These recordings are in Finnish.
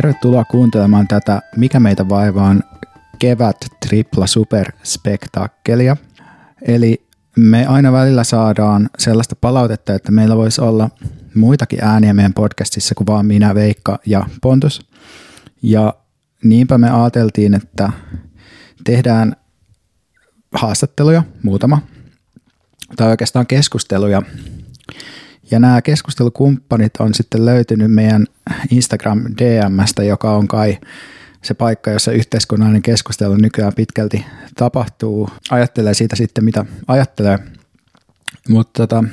Tervetuloa kuuntelemaan tätä Mikä meitä vaivaan kevät tripla super spektaakkelia. Eli me aina välillä saadaan sellaista palautetta, että meillä voisi olla muitakin ääniä meidän podcastissa kuin vaan minä, Veikka ja Pontus. Ja niinpä me ajateltiin, että tehdään haastatteluja, muutama, tai oikeastaan keskusteluja. Ja nämä keskustelukumppanit on sitten löytynyt meidän Instagram DMstä, joka on kai se paikka, jossa yhteiskunnallinen keskustelu nykyään pitkälti tapahtuu. Ajattelee siitä sitten, mitä ajattelee. Mutta tota,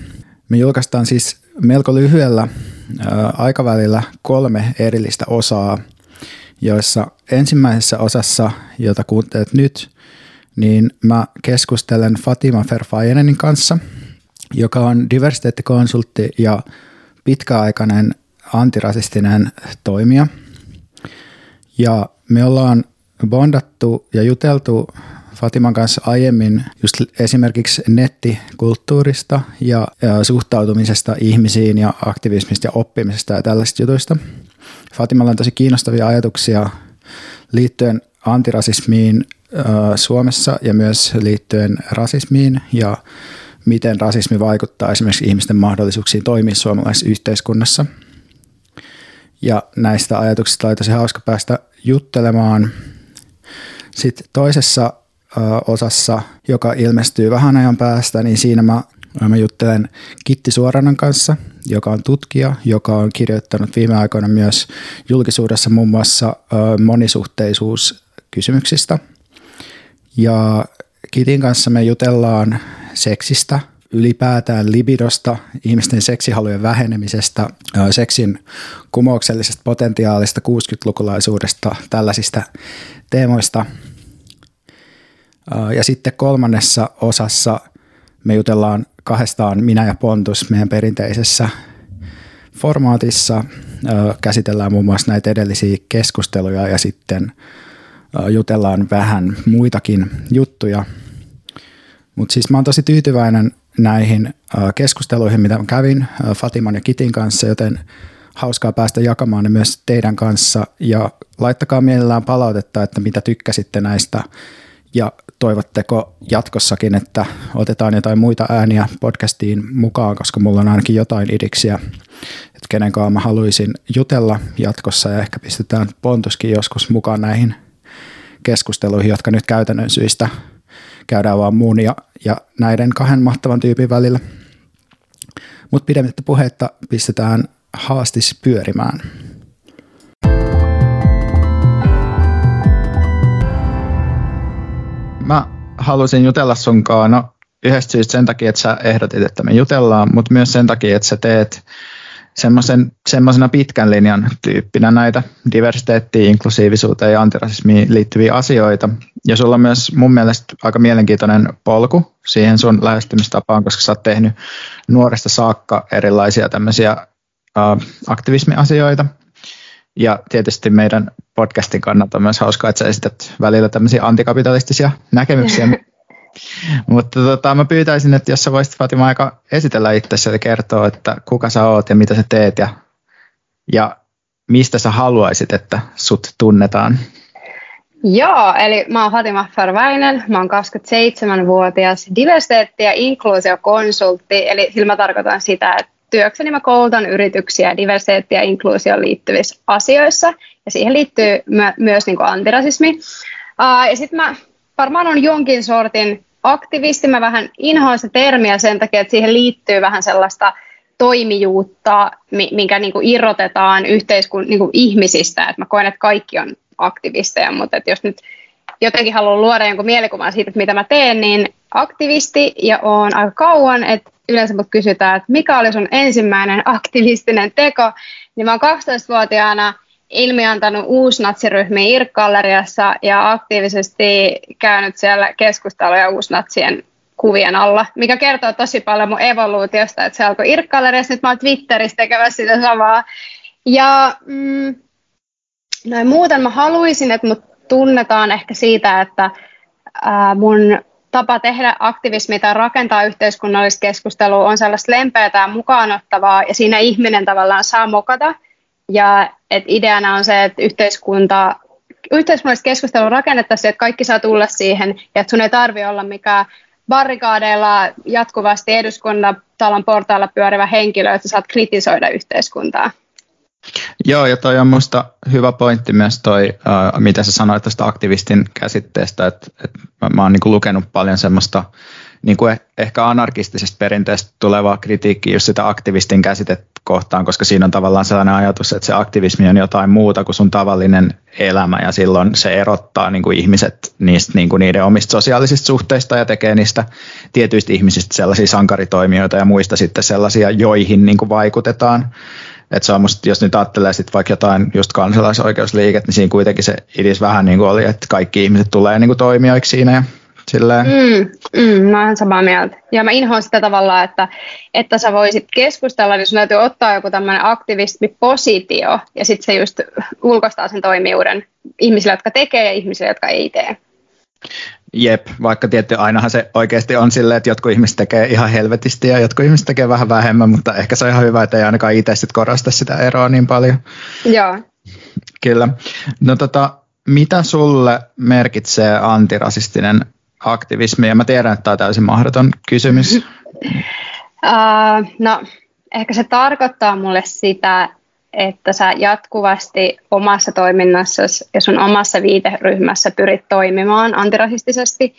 me julkaistaan siis melko lyhyellä ää, aikavälillä kolme erillistä osaa, joissa ensimmäisessä osassa, jota kuuntelet nyt, niin mä keskustelen Fatima Ferfajenenin kanssa, joka on diversiteettikonsultti ja pitkäaikainen antirasistinen toimija. Ja me ollaan bondattu ja juteltu Fatiman kanssa aiemmin just esimerkiksi nettikulttuurista ja, suhtautumisesta ihmisiin ja aktivismista ja oppimisesta ja tällaisista jutuista. Fatimalla on tosi kiinnostavia ajatuksia liittyen antirasismiin Suomessa ja myös liittyen rasismiin ja miten rasismi vaikuttaa esimerkiksi ihmisten mahdollisuuksiin toimia suomalaisessa yhteiskunnassa. Ja näistä ajatuksista oli tosi hauska päästä juttelemaan. Sitten toisessa osassa, joka ilmestyy vähän ajan päästä, niin siinä mä, mä juttelen Kitti Suoranan kanssa, joka on tutkija, joka on kirjoittanut viime aikoina myös julkisuudessa muun muassa monisuhteisuuskysymyksistä. Ja Kitin kanssa me jutellaan seksistä, ylipäätään libidosta, ihmisten seksihalujen vähenemisestä, seksin kumouksellisesta potentiaalista, 60-lukulaisuudesta, tällaisista teemoista. Ja sitten kolmannessa osassa me jutellaan kahdestaan minä ja Pontus meidän perinteisessä formaatissa. Käsitellään muun muassa näitä edellisiä keskusteluja ja sitten jutellaan vähän muitakin juttuja. Mutta siis mä oon tosi tyytyväinen näihin keskusteluihin, mitä kävin Fatiman ja Kitin kanssa, joten hauskaa päästä jakamaan ne myös teidän kanssa. Ja laittakaa mielellään palautetta, että mitä tykkäsitte näistä. Ja toivotteko jatkossakin, että otetaan jotain muita ääniä podcastiin mukaan, koska mulla on ainakin jotain idiksiä, että kenen kanssa mä haluaisin jutella jatkossa. Ja ehkä pistetään Pontuskin joskus mukaan näihin keskusteluihin, jotka nyt käytännön syistä käydään vaan muun ja, ja näiden kahden mahtavan tyypin välillä. Mutta pidemmittä puhetta pistetään haastis pyörimään. Mä halusin jutella sunkaan, no yhdestä syystä sen takia, että sä ehdotit, että me jutellaan, mutta myös sen takia, että sä teet semmoisena pitkän linjan tyyppinä näitä diversiteettiin, inklusiivisuuteen ja antirasismiin liittyviä asioita. Ja sulla on myös mun mielestä aika mielenkiintoinen polku siihen sun lähestymistapaan, koska sä oot tehnyt nuoresta saakka erilaisia tämmöisiä uh, aktivismiasioita. Ja tietysti meidän podcastin kannalta on myös hauskaa, että sä esität välillä tämmöisiä antikapitalistisia näkemyksiä, Mutta tota, mä pyytäisin, että jos sä voisit Fatima aika esitellä itsesi ja kertoa, että kuka sä oot ja mitä sä teet ja, ja mistä sä haluaisit, että sut tunnetaan. Joo, eli mä oon Fatima Farväinen, mä oon 27-vuotias diversiteetti- ja inkluusiokonsultti, eli sillä mä tarkoitan sitä, että työkseni mä koulutan yrityksiä diversiteetti- ja inkluusioon liittyvissä asioissa, ja siihen liittyy my- myös niin antirasismi. Uh, ja sitten mä varmaan on jonkin sortin aktivisti. Mä vähän inhoan se termiä sen takia, että siihen liittyy vähän sellaista toimijuutta, minkä niin kuin irrotetaan yhteiskun, niin kuin ihmisistä. Et mä koen, että kaikki on aktivisteja, mutta että jos nyt jotenkin haluan luoda jonkun mielikuvan siitä, että mitä mä teen, niin aktivisti ja on aika kauan, että yleensä mut kysytään, että mikä oli sun ensimmäinen aktivistinen teko, niin mä oon 12-vuotiaana – ilmiantanut uusnatsiryhmiä IRK-galleriassa ja aktiivisesti käynyt siellä keskusteluja uusnatsien kuvien alla, mikä kertoo tosi paljon mun evoluutiosta, että se alkoi irk nyt mä oon Twitterissä tekemässä sitä samaa. Ja mm, noin muuten mä haluaisin, että mut tunnetaan ehkä siitä, että ää, mun tapa tehdä aktivismia tai rakentaa yhteiskunnallista keskustelua on sellaista lempeää ja mukaanottavaa, ja siinä ihminen tavallaan saa mokata – ja et ideana on se, että yhteiskunta, yhteiskunnallista keskustelua rakennettaisiin, että kaikki saa tulla siihen ja että sun ei tarvi olla mikään barrikaadeilla jatkuvasti eduskunnan portailla pyörivä henkilö, että saat kritisoida yhteiskuntaa. Joo, ja toi on minusta hyvä pointti myös toi, uh, mitä sä sanoit tästä aktivistin käsitteestä, että, että mä, mä oon niin lukenut paljon semmoista niin kuin ehkä anarkistisesta perinteestä tulevaa kritiikkiä just sitä aktivistin käsitettä kohtaan, koska siinä on tavallaan sellainen ajatus, että se aktivismi on jotain muuta kuin sun tavallinen elämä ja silloin se erottaa niin kuin ihmiset niistä niin kuin niiden omista sosiaalisista suhteista ja tekee niistä tietyistä ihmisistä sellaisia sankaritoimijoita ja muista sitten sellaisia, joihin niin kuin vaikutetaan. Et se on musta, jos nyt ajattelee sit vaikka jotain just kansalaisoikeusliiket, niin siinä kuitenkin se idis vähän niin kuin oli, että kaikki ihmiset tulee niin kuin toimijoiksi siinä ja Silleen. Mm, mm, mä oon samaa mieltä. Ja mä inhoan sitä tavallaan, että, että sä voisit keskustella, niin sun täytyy ottaa joku tämmöinen aktivistipositio, ja sitten se just ulkoistaa sen toimijuuden ihmisille, jotka tekee, ja ihmisille, jotka ei tee. Jep, vaikka tietty ainahan se oikeasti on silleen, että jotkut ihmiset tekee ihan helvetisti ja jotkut ihmiset tekee vähän vähemmän, mutta ehkä se on ihan hyvä, että ei ainakaan itse sitten korosta sitä eroa niin paljon. Joo. Kyllä. No tota, mitä sulle merkitsee antirasistinen aktivismi, ja mä tiedän, että tämä on täysin mahdoton kysymys. Uh, no, ehkä se tarkoittaa mulle sitä, että sä jatkuvasti omassa toiminnassa ja sun omassa viiteryhmässä pyrit toimimaan antirasistisesti.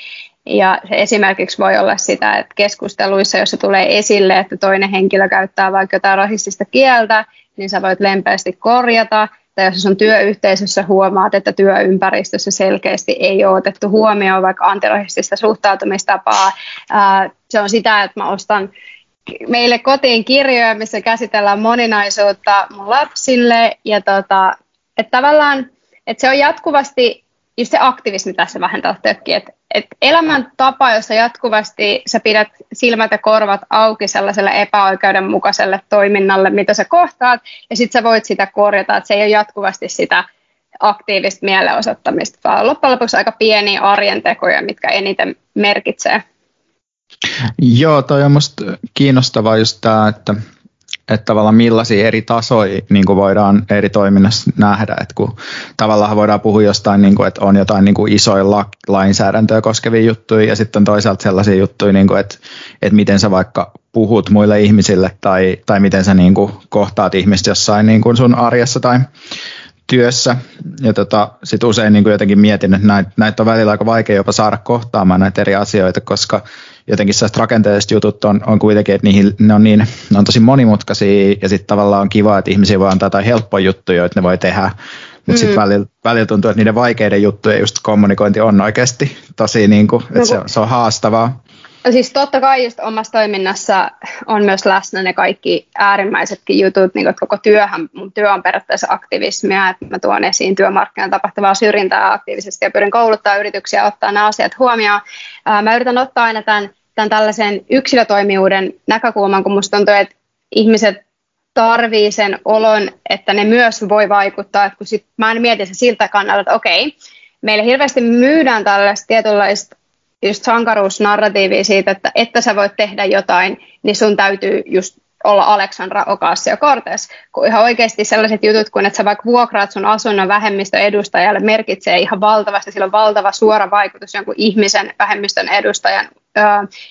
Ja se esimerkiksi voi olla sitä, että keskusteluissa, jossa tulee esille, että toinen henkilö käyttää vaikka jotain rasistista kieltä, niin sä voit lempeästi korjata että jos sun työyhteisössä huomaat, että työympäristössä selkeästi ei ole otettu huomioon vaikka antirasistista suhtautumistapaa, se on sitä, että mä ostan meille kotiin kirjoja, missä käsitellään moninaisuutta mun lapsille, ja tota, että tavallaan, että se on jatkuvasti just se aktivismi tässä vähän tökki, että et elämäntapa, jossa jatkuvasti sä pidät silmät ja korvat auki sellaiselle epäoikeudenmukaiselle toiminnalle, mitä sä kohtaat, ja sitten sä voit sitä korjata, että se ei ole jatkuvasti sitä aktiivista mielenosoittamista, vaan loppujen lopuksi aika pieniä arjen tekoja, mitkä eniten merkitsee. Joo, toi on musta kiinnostavaa just tämä, että että tavallaan millaisia eri tasoja niin kuin voidaan eri toiminnassa nähdä, että kun tavallaan voidaan puhua jostain, niin kuin, että on jotain niin kuin isoja la- lainsäädäntöä koskevia juttuja ja sitten toisaalta sellaisia juttuja, niin kuin, että, että miten sä vaikka puhut muille ihmisille tai, tai miten sä niin kuin kohtaat ihmistä jossain niin kuin sun arjessa tai työssä. Ja tota, sit usein niin kuin jotenkin mietin, että näitä, näitä on välillä aika vaikea jopa saada kohtaamaan näitä eri asioita, koska jotenkin sellaiset rakenteelliset jutut on, on kuitenkin, että niihin, ne, on niin, ne on tosi monimutkaisia ja sitten tavallaan on kiva, että ihmisiä voi antaa jotain helppoja juttuja, joita ne voi tehdä. Mutta mm. sitten välillä, välillä tuntuu, että niiden vaikeiden juttujen just kommunikointi on oikeasti tosi, niin kuin, että no, se, se on haastavaa. Siis totta kai just omassa toiminnassa on myös läsnä ne kaikki äärimmäisetkin jutut, niin koko työhän, mun työ on periaatteessa aktivismia, että mä tuon esiin työmarkkinoilla tapahtuvaa syrjintää aktiivisesti ja pyrin kouluttaa yrityksiä ottaa nämä asiat huomioon. Mä yritän ottaa aina tämän, tämän tällaisen yksilötoimijuuden näkökulman, kun musta tuntuu, että ihmiset tarvii sen olon, että ne myös voi vaikuttaa, että kun sit, mä en mieti se siltä kannalta, että okei, meille hirveästi myydään tällaista tietynlaista just sankaruusnarratiivia siitä, että että sä voit tehdä jotain, niin sun täytyy just olla Aleksandra Ocasio-Cortez, kun ihan oikeasti sellaiset jutut kuin, että sä vaikka vuokraat sun asunnon vähemmistöedustajalle merkitsee ihan valtavasti, sillä on valtava suora vaikutus jonkun ihmisen vähemmistön edustajan ö,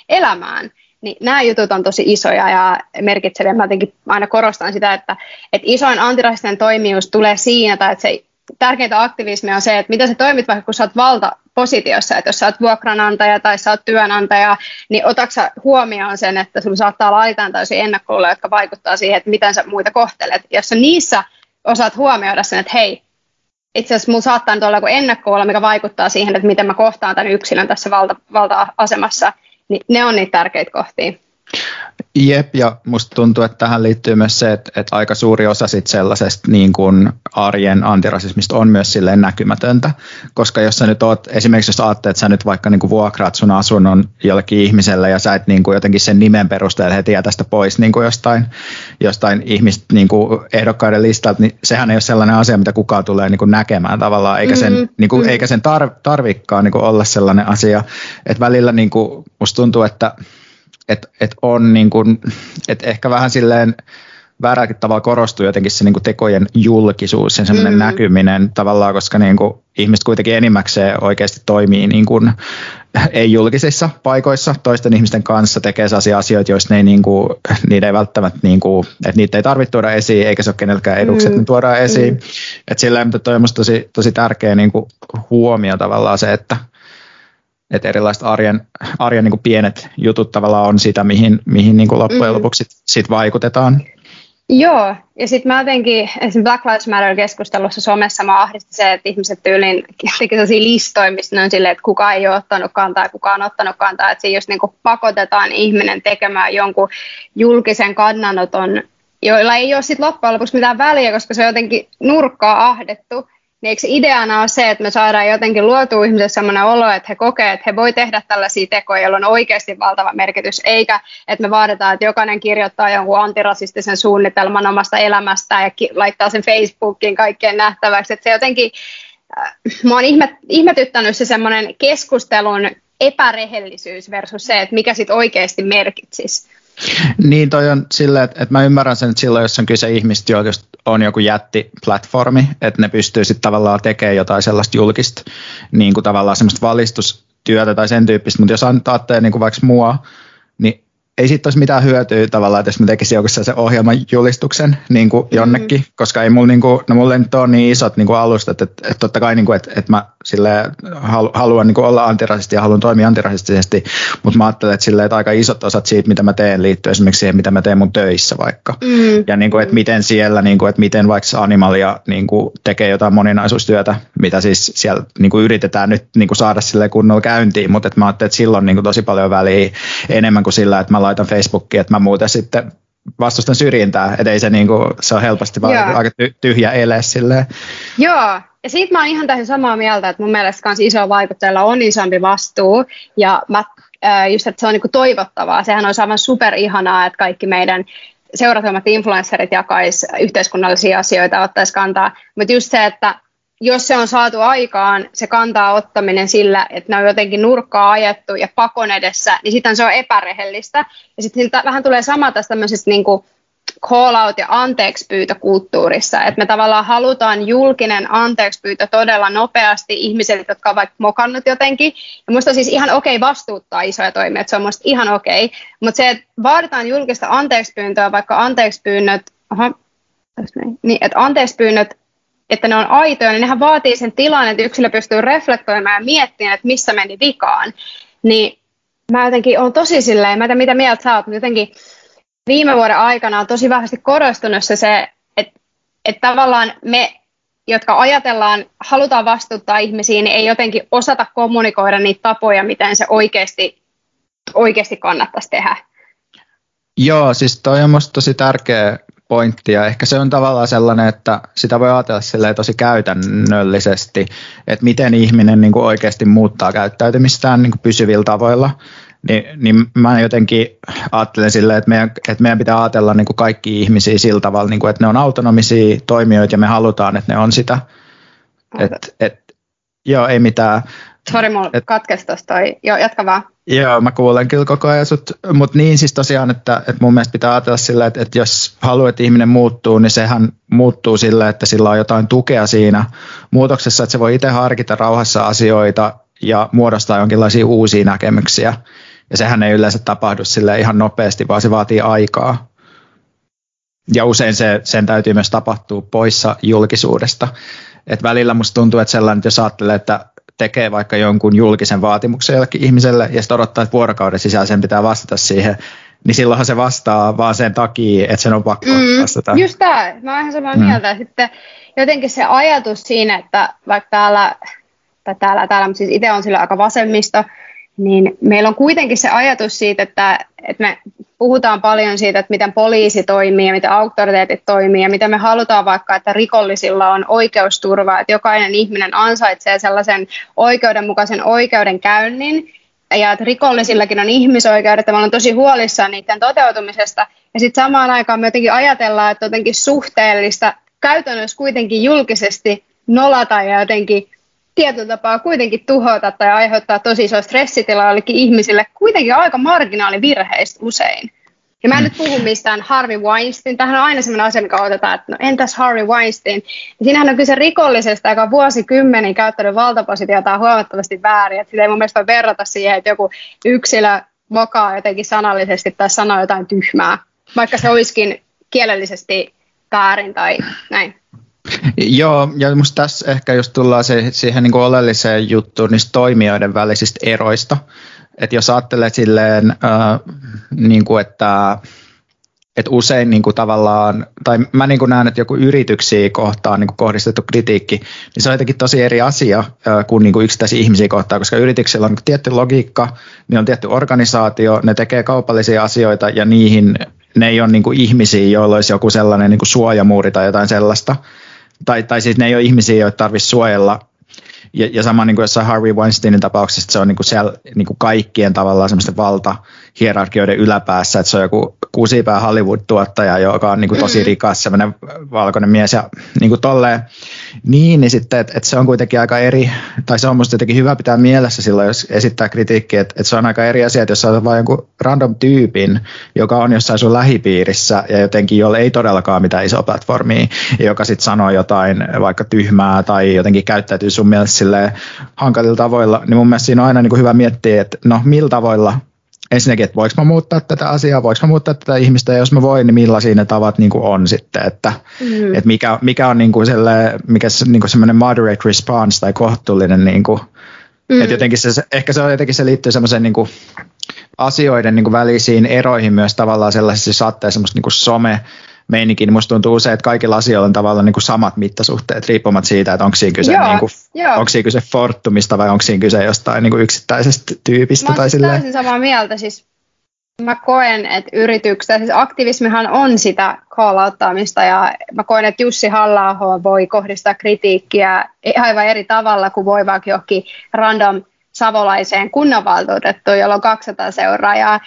elämään, niin nämä jutut on tosi isoja ja merkitseviä. Mä jotenkin aina korostan sitä, että, että isoin antirasistinen toimijuus tulee siinä, tai että se tärkeintä aktivismia on se, että miten sä toimit vaikka kun sä oot valtapositiossa, että jos sä oot vuokranantaja tai sä oot työnantaja, niin otaksa huomioon sen, että sulla saattaa olla alitaan täysin ennakkoilla, jotka vaikuttaa siihen, että miten sä muita kohtelet. Ja jos sä niissä osaat huomioida sen, että hei, itse asiassa mulla saattaa nyt olla joku ennakko mikä vaikuttaa siihen, että miten mä kohtaan tämän yksilön tässä valta, valta-asemassa, niin ne on niitä tärkeitä kohtia. Jep, ja musta tuntuu, että tähän liittyy myös se, että, että aika suuri osa sit sellaisesta niin kuin arjen antirasismista on myös silleen näkymätöntä, koska jos sä nyt oot, esimerkiksi jos ajattelet, että sä nyt vaikka niin kuin vuokraat sun asunnon jollekin ihmiselle ja sä et niin kuin jotenkin sen nimen perusteella heti jää tästä pois niin kuin jostain, jostain ihmistä niin kuin ehdokkaiden listalta, niin sehän ei ole sellainen asia, mitä kukaan tulee niin kuin näkemään tavallaan, eikä sen, mm-hmm. niin kuin, mm-hmm. eikä sen tar, tarvikkaan niin kuin olla sellainen asia, että välillä niin kuin, musta tuntuu, että että et on niin kuin, et ehkä vähän silleen vääräkin tavalla korostuu jotenkin se niin kuin tekojen julkisuus ja semmoinen mm. näkyminen tavallaan, koska niin kuin ihmiset kuitenkin enimmäkseen oikeasti toimii niin kuin ei-julkisissa paikoissa toisten ihmisten kanssa, tekee sellaisia asioita, joista ne ei, niin kuin, niitä ei välttämättä, niin kuin, että niitä ei tarvitse tuoda esiin, eikä se ole kenelläkään eduksi, mm. että ne tuodaan esiin. Mm. Että sillä toi on tosi, tosi tärkeä niin kuin huomio tavallaan se, että, että erilaiset arjen, arjen niin kuin pienet jutut tavallaan on sitä, mihin, mihin niin kuin loppujen mm. lopuksi sit, sit vaikutetaan. Joo, ja sitten mä jotenkin, esimerkiksi Black Lives Matter-keskustelussa somessa mä ahdistin se, että ihmiset tyyliin teki sellaisia listoja, missä ne on silleen, että kuka ei ole ottanut kantaa ja kuka on ottanut kantaa, että siinä just niin pakotetaan ihminen tekemään jonkun julkisen kannanoton, joilla ei ole sitten loppujen lopuksi mitään väliä, koska se on jotenkin nurkkaa ahdettu, niin eikö ideana ole se, että me saadaan jotenkin luotua ihmisille sellainen olo, että he kokee, että he voi tehdä tällaisia tekoja, joilla on oikeasti valtava merkitys, eikä että me vaaditaan, että jokainen kirjoittaa jonkun antirasistisen suunnitelman omasta elämästään ja ki- laittaa sen Facebookiin kaikkeen nähtäväksi. Että se jotenkin, äh, mä oon ihmet, ihmetyttänyt se semmoinen keskustelun epärehellisyys versus se, että mikä sitten oikeasti merkitsisi. Niin, toi on silleen, että, että mä ymmärrän sen, että silloin, jos on kyse ihmistä, joilla on joku jättiplatformi, että ne pystyy sitten tavallaan tekemään jotain sellaista julkista, niin kuin tavallaan semmoista valistustyötä tai sen tyyppistä, mutta jos antaa niin kuin vaikka mua, ei siitä olisi mitään hyötyä tavallaan, että jos mä tekisin joku se ohjelman julistuksen niin kuin jonnekin, mm-hmm. koska ei mulla, niin kuin, no mulla nyt ole niin isot niin kuin alustat, että, että totta kai niin kuin, että, että mä sille haluan niin kuin olla antirasisti ja haluan toimia antirasistisesti, mutta mä ajattelen, että, sille, että aika isot osat siitä, mitä mä teen, liittyy esimerkiksi siihen, mitä mä teen mun töissä vaikka. Mm. Ja niin kuin, että miten siellä, niin kuin, että miten vaikka Animalia niin kuin tekee jotain moninaisuustyötä, mitä siis siellä niin kuin yritetään nyt niin kuin saada sille kunnolla käyntiin, mutta että mä ajattelen, että silloin niin kuin tosi paljon väliä enemmän kuin sillä, että mä laitan Facebookiin, että mä muuten sitten vastustan syrjintää, että ei se, niinku, se on helposti vaan Joo. aika tyhjä ele silleen. Joo, ja siitä mä oon ihan täysin samaa mieltä, että mun mielestä kans iso vaikuttajalla on isompi vastuu, ja mä, äh, just, että se on niinku toivottavaa, sehän on aivan super ihanaa, että kaikki meidän seuratuimmat influencerit jakais yhteiskunnallisia asioita, ottaisi kantaa, mutta just se, että jos se on saatu aikaan, se kantaa ottaminen sillä, että ne on jotenkin nurkkaa ajettu ja pakon edessä, niin sitten se on epärehellistä. Ja sitten vähän tulee sama tästä tämmöisestä niin kuin call out ja anteeksi pyytö kulttuurissa, että me tavallaan halutaan julkinen anteeksi pyytö todella nopeasti ihmisille, jotka ovat mokannut jotenkin. Ja musta siis ihan okei okay vastuuttaa isoja toimia, että se on musta ihan okei. Okay. Mutta se, että vaaditaan julkista anteeksi pyyntöä, vaikka anteeksi pyynnöt, aha, niin, että anteeksi pyynnöt että ne on aitoja, niin nehän vaatii sen tilan, että yksilö pystyy reflektoimaan ja miettimään, että missä meni vikaan. Niin mä jotenkin on tosi silleen, mä en mitä mieltä sä oot, mutta jotenkin viime vuoden aikana on tosi vahvasti korostunut se, se että, että tavallaan me, jotka ajatellaan, halutaan vastuuttaa ihmisiä, niin ei jotenkin osata kommunikoida niitä tapoja, miten se oikeasti, oikeasti kannattaisi tehdä. Joo, siis toi on musta tosi tärkeä pointti ja ehkä se on tavallaan sellainen, että sitä voi ajatella tosi käytännöllisesti, että miten ihminen niin kuin oikeasti muuttaa käyttäytymistään niin kuin pysyvillä tavoilla. Niin, niin mä jotenkin ajattelen silleen, että meidän, että meidän pitää ajatella niin kuin kaikki ihmisiä sillä tavalla, niin kuin, että ne on autonomisia toimijoita ja me halutaan, että ne on sitä. Et, et, joo, ei mitään. Sori, mulla katkesi tuosta toi. Joo, jatka vaan. Joo, mä kuulen kyllä koko ajan sut, mutta niin siis tosiaan, että, että mun mielestä pitää ajatella sillä, että, että jos haluaa, että ihminen muuttuu, niin sehän muuttuu sillä, että sillä on jotain tukea siinä muutoksessa, että se voi itse harkita rauhassa asioita ja muodostaa jonkinlaisia uusia näkemyksiä. Ja sehän ei yleensä tapahdu sille ihan nopeasti, vaan se vaatii aikaa. Ja usein se, sen täytyy myös tapahtua poissa julkisuudesta. Et välillä musta tuntuu, että sellainen, että jos ajattelee, että tekee vaikka jonkun julkisen vaatimuksen jollekin ihmiselle ja sitten odottaa, että vuorokauden sisällä sen pitää vastata siihen, niin silloinhan se vastaa vaan sen takia, että sen on pakko mm, vastata. Just tämä, mä oon ihan samaa mm. mieltä. Sitten jotenkin se ajatus siinä, että vaikka täällä, tai täällä, täällä siis itse on sillä aika vasemmista, niin meillä on kuitenkin se ajatus siitä, että, että me puhutaan paljon siitä, että miten poliisi toimii ja miten auktoriteetit toimii ja miten me halutaan vaikka, että rikollisilla on oikeusturva, että jokainen ihminen ansaitsee sellaisen oikeudenmukaisen oikeudenkäynnin ja että rikollisillakin on ihmisoikeudet ja me ollaan tosi huolissaan niiden toteutumisesta. Ja sitten samaan aikaan me jotenkin ajatellaan, että jotenkin suhteellista käytännössä kuitenkin julkisesti nolata ja jotenkin tietyllä tapaa kuitenkin tuhota tai aiheuttaa tosi iso stressitilaa ihmisille kuitenkin aika marginaalivirheistä usein. Ja mä en mm. nyt puhu mistään Harvey Weinstein. Tähän on aina sellainen asia, mikä otetaan, että no entäs Harvey Weinstein? Ja siinähän on kyse rikollisesta, joka on vuosikymmeniä käyttänyt valtapositiota huomattavasti väärin. Että sitä ei mun mielestä voi verrata siihen, että joku yksilö mokaa jotenkin sanallisesti tai sanoo jotain tyhmää, vaikka se olisikin kielellisesti väärin tai näin. Joo, ja musta tässä ehkä just tullaan se, siihen niin kuin oleelliseen juttuun niistä toimijoiden välisistä eroista. Että jos ajattelee silleen, äh, niin kuin että, että usein niin kuin tavallaan, tai mä niin kuin näen, että joku yrityksiä kohtaan niin kuin kohdistettu kritiikki, niin se on jotenkin tosi eri asia kuin, niin kuin yksittäisiä ihmisiä kohtaan, koska yrityksillä on niin tietty logiikka, niin on tietty organisaatio, ne tekee kaupallisia asioita ja niihin ne ei ole niin kuin ihmisiä, joilla olisi joku sellainen niin kuin suojamuuri tai jotain sellaista. Tai, tai siis ne ei ole ihmisiä, joita tarvitsisi suojella. Ja, ja sama niin kuin jossain Harvey Weinsteinin tapauksessa, se on niin kuin siellä niin kuin kaikkien tavallaan semmoisten valtahierarkioiden yläpäässä, että se on joku kusipää Hollywood-tuottaja, joka on niin kuin tosi mm. rikas, semmoinen valkoinen mies ja niin kuin tolleen. Niin, niin sitten, että, että se on kuitenkin aika eri, tai se on musta jotenkin hyvä pitää mielessä silloin, jos esittää kritiikkiä, että, että se on aika eri asia, että jos sä vain jonkun random tyypin, joka on jossain sun lähipiirissä ja jotenkin, jolle ei todellakaan mitään isoa platformia, joka sitten sanoo jotain vaikka tyhmää tai jotenkin käyttäytyy sun mielestä silleen hankalilla tavoilla, niin mun mielestä siinä on aina niin kuin hyvä miettiä, että no millä tavoilla ensinnäkin, että voiko mä muuttaa tätä asiaa, voiko mä muuttaa tätä ihmistä, ja jos mä voin, niin millaisia ne tavat niin kuin on sitten, että, mm. että mikä, mikä on niin kuin selle, mikä niin kuin semmoinen moderate response tai kohtuullinen, niin kuin, mm. että jotenkin se, ehkä se on jotenkin se liittyy semmoiseen niin kuin asioiden niin kuin välisiin eroihin myös tavallaan sellaisissa saattaa semmoista niin kuin some, meininki, niin musta tuntuu usein, että kaikilla asioilla on tavallaan niin kuin samat mittasuhteet, riippumatta siitä, että onko siinä kyse, joo, niin kuin, onko siinä kyse Fortumista vai onko siinä kyse jostain niin kuin yksittäisestä tyypistä. Mä tai siis täysin samaa mieltä. Siis mä koen, että yritykset, siis aktivismihan on sitä call ja mä koen, että Jussi halla voi kohdistaa kritiikkiä aivan eri tavalla kuin voi vaikka johonkin random savolaiseen kunnanvaltuutettuun, jolla on 200 seuraajaa.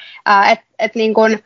Että et niin kun,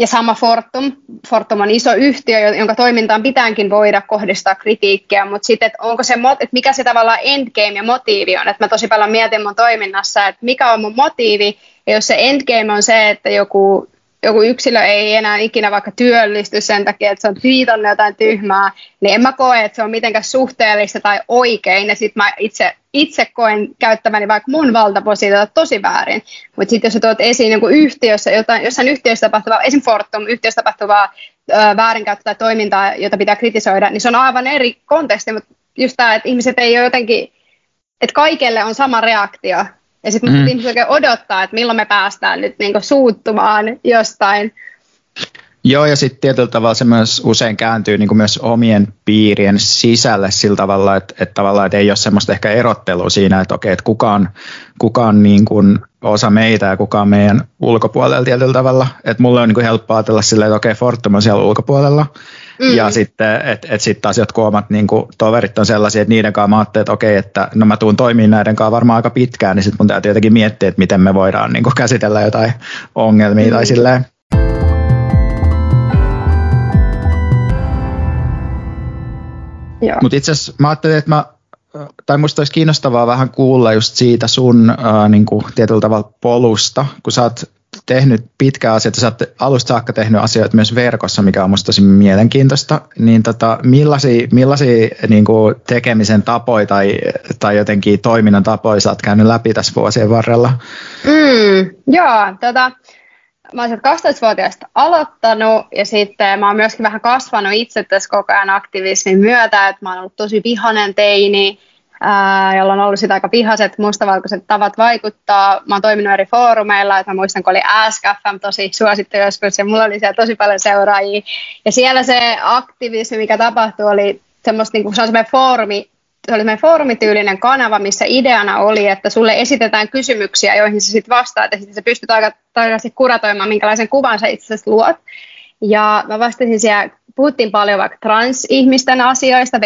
ja sama Fortum. Fortum on iso yhtiö, jonka toimintaan pitääkin voida kohdistaa kritiikkiä, mutta sitten, että onko se, että mikä se tavallaan endgame ja motiivi on. Että mä tosi paljon mietin mun toiminnassa, että mikä on mun motiivi, ja jos se endgame on se, että joku joku yksilö ei enää ikinä vaikka työllisty sen takia, että se on twiitannut jotain tyhmää, niin en mä koe, että se on mitenkään suhteellista tai oikein, ja sitten mä itse, itse koen käyttämäni vaikka mun valtapositiota tosi väärin. Mutta sitten jos sä tuot esiin joku yhtiössä, jotain, jossain yhtiössä tapahtuvaa, esim. Fortum, yhtiössä tapahtuvaa ö, väärinkäyttöä tai toimintaa, jota pitää kritisoida, niin se on aivan eri konteksti, mutta just tämä, että ihmiset ei ole jotenkin, että kaikelle on sama reaktio, ja sitten mm. ihmiset oikein odottaa, että milloin me päästään nyt niinku suuttumaan jostain. Joo, ja sitten tietyllä tavalla se myös usein kääntyy niin kuin myös omien piirien sisälle sillä tavalla, että, että tavallaan että ei ole semmoista ehkä erottelua siinä, että okei, että kuka on, kuka on niin kuin osa meitä ja kuka on meidän ulkopuolella tietyllä tavalla. Että mulle on niin kuin helppo ajatella silleen, että okei, Fortum on siellä ulkopuolella, Mm. Ja sitten, että et sitten taas jotkut omat niin kuin, toverit on sellaisia, että niiden kanssa mä ajattelin, että okei, että no mä tuun toimimaan näiden kanssa varmaan aika pitkään, niin sitten mun täytyy jotenkin miettiä, että miten me voidaan niin kuin, käsitellä jotain ongelmia mm. tai silleen. Mutta itse asiassa mä ajattelin, että mä tai musta olisi kiinnostavaa vähän kuulla just siitä sun äh, niin kuin tietyllä tavalla polusta, kun sä oot tehnyt pitkää asiaa, sä oot alusta saakka tehnyt asioita myös verkossa, mikä on musta tosi mielenkiintoista, niin tota, millaisia, millaisia niin kuin tekemisen tapoja tai, tai jotenkin toiminnan tapoja sä oot käynyt läpi tässä vuosien varrella? Mm, joo, tota, mä oon 12-vuotiaasta aloittanut ja sitten mä oon myöskin vähän kasvanut itse tässä koko ajan aktivismin myötä, että mä oon ollut tosi vihanen teini, jolla on ollut sitä aika vihaset mustavalkoiset tavat vaikuttaa. Mä oon toiminut eri foorumeilla, että mä muistan, kun oli AskFM tosi suosittu joskus ja mulla oli siellä tosi paljon seuraajia. Ja siellä se aktivismi, mikä tapahtui, oli semmoista, niin kuin, se on semmoinen foorumi, se oli meidän foorumityylinen kanava, missä ideana oli, että sulle esitetään kysymyksiä, joihin sä sitten vastaat, ja sitten sä pystyt aika tarkasti kuratoimaan, minkälaisen kuvan sä itse luot. Ja mä vastasin siellä puhuttiin paljon vaikka transihmisten asioista,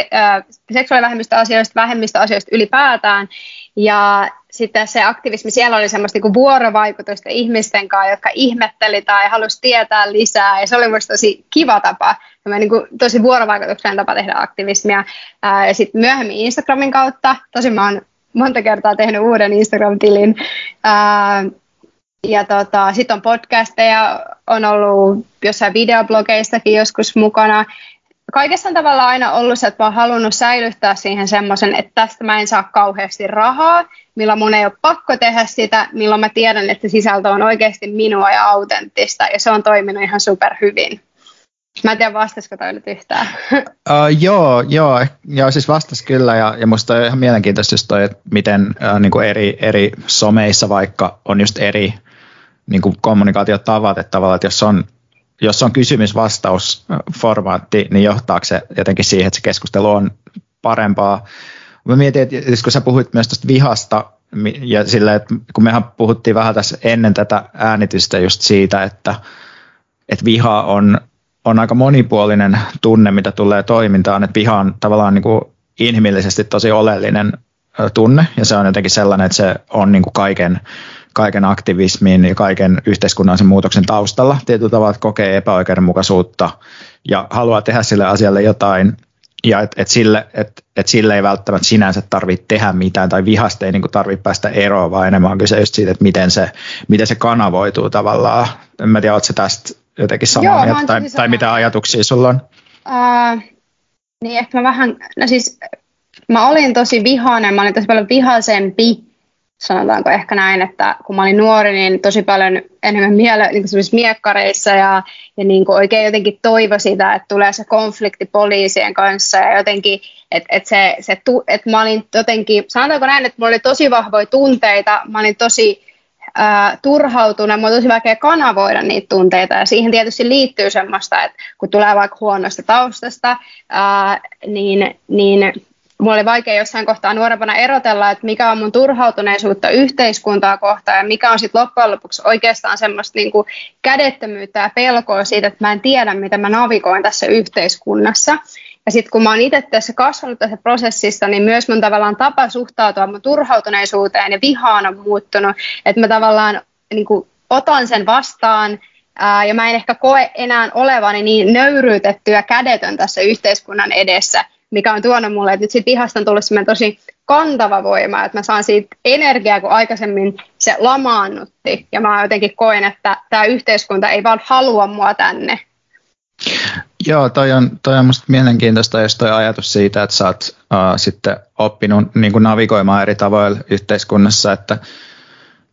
seksuaalivähemmistöasioista, vähemmistöasioista ylipäätään. Ja sitten se aktivismi siellä oli semmoista niin vuorovaikutusta ihmisten kanssa, jotka ihmetteli tai halusi tietää lisää. Ja se oli minusta tosi kiva tapa, niin kuin, tosi vuorovaikutuksen tapa tehdä aktivismia. ja sitten myöhemmin Instagramin kautta, tosi mä oon monta kertaa tehnyt uuden Instagram-tilin. ja tota, sitten on podcasteja, on ollut jossain videoblogeistakin joskus mukana. Kaikessa on tavallaan aina ollut se, että mä oon halunnut säilyttää siihen semmoisen, että tästä mä en saa kauheasti rahaa, milloin mun ei ole pakko tehdä sitä, milloin mä tiedän, että sisältö on oikeasti minua ja autenttista, ja se on toiminut ihan super hyvin. Mä en tiedä, vastasiko toi nyt yhtään. Uh, joo, joo, joo, siis vastas kyllä, ja, ja musta on ihan mielenkiintoista just toi, että miten uh, niin kuin eri, eri someissa vaikka on just eri niin kuin kommunikaatiotavat, että tavallaan, että jos on, jos on kysymys-vastaus-formaatti, niin johtaako se jotenkin siihen, että se keskustelu on parempaa. Mä mietin, että kun sä puhuit myös tuosta vihasta, ja sille, että kun mehän puhuttiin vähän tässä ennen tätä äänitystä just siitä, että, että viha on, on aika monipuolinen tunne, mitä tulee toimintaan, että viha on tavallaan niin kuin inhimillisesti tosi oleellinen tunne, ja se on jotenkin sellainen, että se on niin kuin kaiken kaiken aktivismin ja kaiken yhteiskunnallisen muutoksen taustalla tietyllä tavalla, että kokee epäoikeudenmukaisuutta ja haluaa tehdä sille asialle jotain, ja että et sille, et, et sille ei välttämättä sinänsä tarvitse tehdä mitään, tai vihasta ei niin tarvitse päästä eroon, vaan enemmän on kyse just siitä, että miten se, miten se kanavoituu tavallaan. En mä tiedä, oletko tästä jotenkin samaa mieltä, tai, tai mitä ajatuksia sulla on? Uh, niin ehkä mä vähän, no siis mä olin tosi vihainen, mä olin tosi paljon vihaisempi sanotaanko ehkä näin, että kun mä olin nuori, niin tosi paljon enemmän miele, niin kuin miekkareissa ja, ja niin kuin oikein jotenkin toivo sitä, että tulee se konflikti poliisien kanssa ja jotenkin, että, että, se, se, että mä olin jotenkin, sanotaanko näin, että mulla oli tosi vahvoja tunteita, mä olin tosi turhautunut, mulla on tosi vaikea kanavoida niitä tunteita ja siihen tietysti liittyy semmoista, että kun tulee vaikka huonosta taustasta, äh, niin, niin mulla oli vaikea jossain kohtaa nuorempana erotella, että mikä on mun turhautuneisuutta yhteiskuntaa kohtaan ja mikä on sitten loppujen lopuksi oikeastaan semmoista niin kuin kädettömyyttä ja pelkoa siitä, että mä en tiedä, miten mä navigoin tässä yhteiskunnassa. Ja sitten kun mä oon itse tässä kasvanut tässä prosessissa, niin myös mun tavallaan tapa suhtautua mun turhautuneisuuteen ja vihaan on muuttunut, että mä tavallaan niin kuin otan sen vastaan ää, ja mä en ehkä koe enää olevani niin nöyryytetty ja kädetön tässä yhteiskunnan edessä, mikä on tuonut mulle, että nyt siitä vihasta on tullut tosi kantava voima, että mä saan siitä energiaa, kun aikaisemmin se lamaannutti, ja mä jotenkin koen, että tämä yhteiskunta ei vaan halua mua tänne. Joo, toi on, toi on musta mielenkiintoista, jos toi ajatus siitä, että sä oot uh, sitten oppinut niin kuin navigoimaan eri tavoilla yhteiskunnassa, että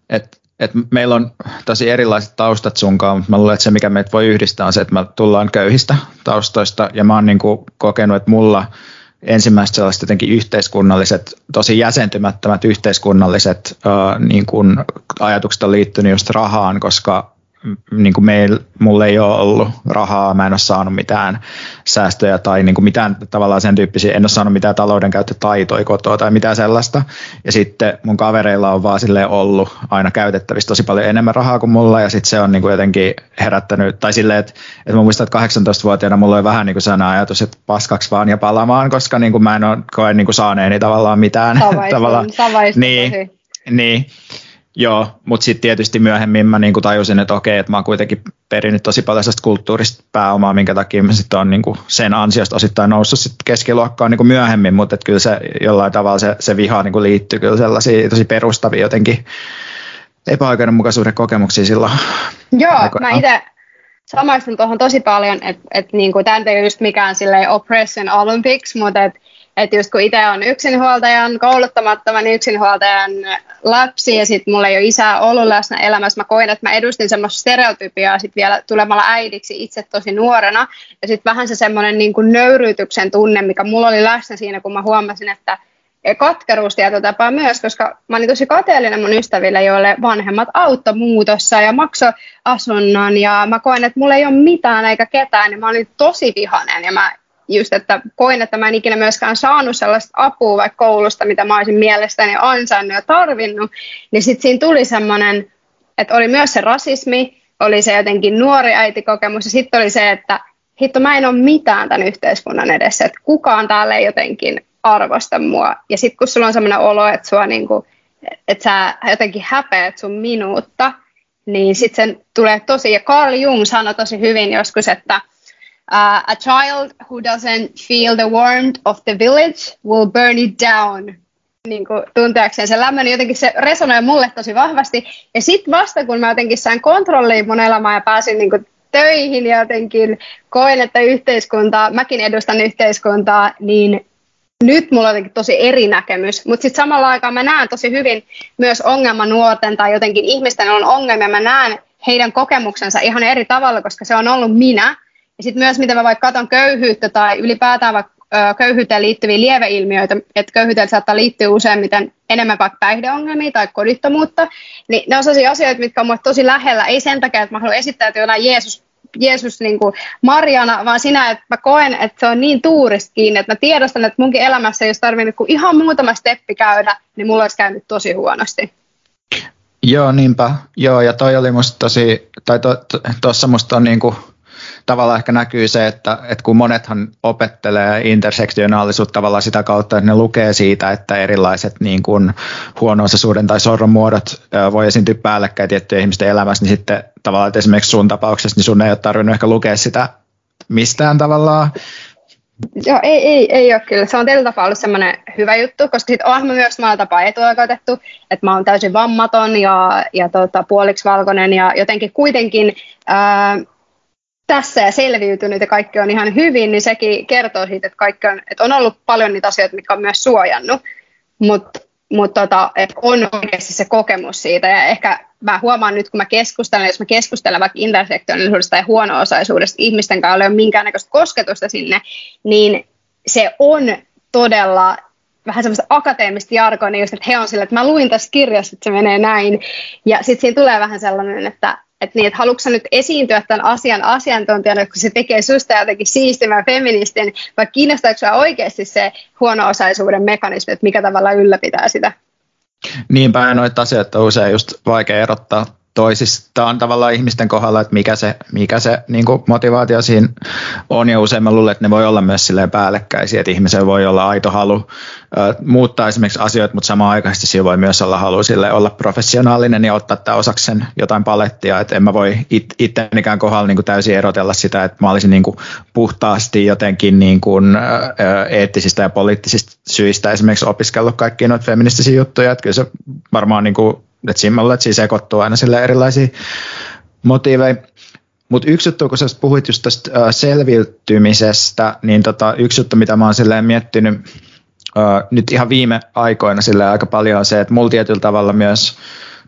et, et meillä on tosi erilaiset taustat sunkaan, mutta mä luulen, että se mikä meitä voi yhdistää on se, että me tullaan köyhistä taustoista. Ja mä oon niin kuin kokenut, että mulla ensimmäiset sellaiset jotenkin yhteiskunnalliset, tosi jäsentymättömät yhteiskunnalliset uh, niin kuin ajatukset on liittynyt just rahaan, koska niin kuin meil, mulla ei ole ollut rahaa, mä en ole saanut mitään säästöjä tai niin kuin mitään tavallaan sen tyyppisiä, en ole saanut mitään taloudenkäyttötaitoja kotoa tai mitään sellaista. Ja sitten mun kavereilla on vaan sille ollut aina käytettävissä tosi paljon enemmän rahaa kuin mulla ja sitten se on niin kuin jotenkin herättänyt, tai silleen, että, että mä muistan, että 18-vuotiaana mulla oli vähän niin kuin sellainen ajatus, että paskaksi vaan ja palamaan, koska niin kuin mä en ole koe niin kuin saaneeni tavallaan mitään. Savaistun, tavallaan. Savaistun niin, niin. Joo, mutta sitten tietysti myöhemmin mä niinku tajusin, että okei, että mä oon kuitenkin perinnyt tosi paljon sellaista kulttuurista pääomaa, minkä takia mä sitten on niinku sen ansiosta osittain noussut sit keskiluokkaan niinku myöhemmin, mutta kyllä se jollain tavalla se, se viha niinku liittyy kyllä sellaisiin tosi perustavia jotenkin epäoikeudenmukaisuuden kokemuksia silloin. Joo, aikoina. mä itse samaistun tuohon tosi paljon, että et niinku, tämä ei ole just mikään silleen oppression Olympics, mutta että että just kun itse on yksinhuoltajan, kouluttamattoman yksinhuoltajan lapsi ja sitten mulla ei ole isää ollut läsnä elämässä, mä koin, että mä edustin semmoista stereotypiaa sitten vielä tulemalla äidiksi itse tosi nuorena. Ja sitten vähän se semmoinen niin kuin nöyryytyksen tunne, mikä mulla oli läsnä siinä, kun mä huomasin, että katkeruus tapaa myös, koska mä olin tosi kateellinen mun ystäville, joille vanhemmat auttoi muutossa ja maksoi asunnon ja mä koin, että mulla ei ole mitään eikä ketään, niin mä olin tosi vihanen ja mä just, että koin, että mä en ikinä myöskään saanut sellaista apua vaikka koulusta, mitä mä olisin mielestäni ansainnut ja tarvinnut, niin sitten siinä tuli semmoinen, että oli myös se rasismi, oli se jotenkin nuori äitikokemus ja sitten oli se, että hitto mä en ole mitään tämän yhteiskunnan edessä, että kukaan täällä ei jotenkin arvosta mua. Ja sitten kun sulla on semmoinen olo, että, sua niinku, että sä jotenkin häpeät sun minuutta, niin sitten tulee tosi, ja Carl Jung sanoi tosi hyvin joskus, että Uh, a child who doesn't feel the warmth of the village will burn it down. niin kuin, tunteakseen sen lämmön, jotenkin se resonoi mulle tosi vahvasti. Ja sitten vasta kun mä jotenkin sain kontrolliin mun elämää ja pääsin niin kuin, töihin ja jotenkin koen, että yhteiskuntaa, mäkin edustan yhteiskuntaa, niin nyt mulla on tosi eri näkemys, mutta sitten samalla aikaa mä näen tosi hyvin myös ongelmanuorten tai jotenkin ihmisten on ongelmia, mä näen heidän kokemuksensa ihan eri tavalla, koska se on ollut minä. Ja sitten myös, miten mä vaikka katson köyhyyttä tai ylipäätään vaikka köyhyyteen liittyviä lieveilmiöitä, että köyhyyteen saattaa liittyä useimmiten enemmän vaikka päihdeongelmia tai kodittomuutta, niin ne on sellaisia asioita, mitkä on tosi lähellä, ei sen takia, että mä haluan esittää jonain Jeesus Jeesus niin kuin Marjana, vaan sinä, että mä koen, että se on niin tuurista kiinni, että mä tiedostan, että munkin elämässä, jos tarvinnut niin ihan muutama steppi käydä, niin mulla olisi käynyt tosi huonosti. Joo, niinpä. Joo, ja toi oli musta tosi, tai tuossa to, musta on niin kuin, tavallaan ehkä näkyy se, että, että kun monethan opettelee intersektionaalisuutta tavallaan sitä kautta, että ne lukee siitä, että erilaiset niin kuin huono-osaisuuden tai sorron muodot voi esiintyä päällekkäin tiettyjen ihmisten elämässä, niin sitten tavallaan, että esimerkiksi sun tapauksessa, niin sun ei ole tarvinnut ehkä lukea sitä mistään tavallaan, Joo, ei, ei, ei ole kyllä. Se on tällä tapaa ollut semmoinen hyvä juttu, koska sitten onhan myös maalla tapaa etuoikeutettu, että mä oon täysin vammaton ja, ja tota, puoliksi valkoinen ja jotenkin kuitenkin ää, tässä ja selviytynyt ja kaikki on ihan hyvin, niin sekin kertoo siitä, että, kaikki on, että on ollut paljon niitä asioita, mitkä on myös suojannut, mutta mut tota, on oikeasti se kokemus siitä ja ehkä mä huomaan nyt, kun mä keskustelen, jos mä keskustelen vaikka intersektionaalisuudesta ja huono-osaisuudesta ihmisten kanssa, ei ole minkäännäköistä kosketusta sinne, niin se on todella vähän semmoista akateemista jargonia, just, että he on sille, että mä luin tässä kirjassa, että se menee näin. Ja sitten siinä tulee vähän sellainen, että että niin, että haluatko nyt esiintyä tämän asian asiantuntijana, kun se tekee susta jotenkin siistimään feministin, vai kiinnostaako sinua oikeasti se huono-osaisuuden mekanismi, että mikä tavalla ylläpitää sitä? Niinpä, noita asioita on usein just vaikea erottaa toisistaan tavallaan ihmisten kohdalla, että mikä se, mikä se niin kuin motivaatio siinä on. Ja usein mä luulen, että ne voi olla myös silleen päällekkäisiä, että ihmisellä voi olla aito halu ö, muuttaa esimerkiksi asioita, mutta samaan aikaisesti siinä voi myös olla halu sille olla professionaalinen ja ottaa tämä osaksi sen jotain palettia. Että en mä voi it, itsenikään kohdalla niin kuin täysin erotella sitä, että mä olisin niin kuin puhtaasti jotenkin niin kuin, ö, eettisistä ja poliittisista syistä esimerkiksi opiskellut kaikkia noita feministisiä juttuja. Että kyllä se varmaan niin kuin että siinä mä että siinä sekoittuu aina sille erilaisia motiiveja. Mutta yksi juttu, kun sä puhuit just tästä selviytymisestä, niin tota, yksi juttu, mitä mä oon silleen miettinyt äh, nyt ihan viime aikoina silleen aika paljon on se, että mulla tietyllä tavalla myös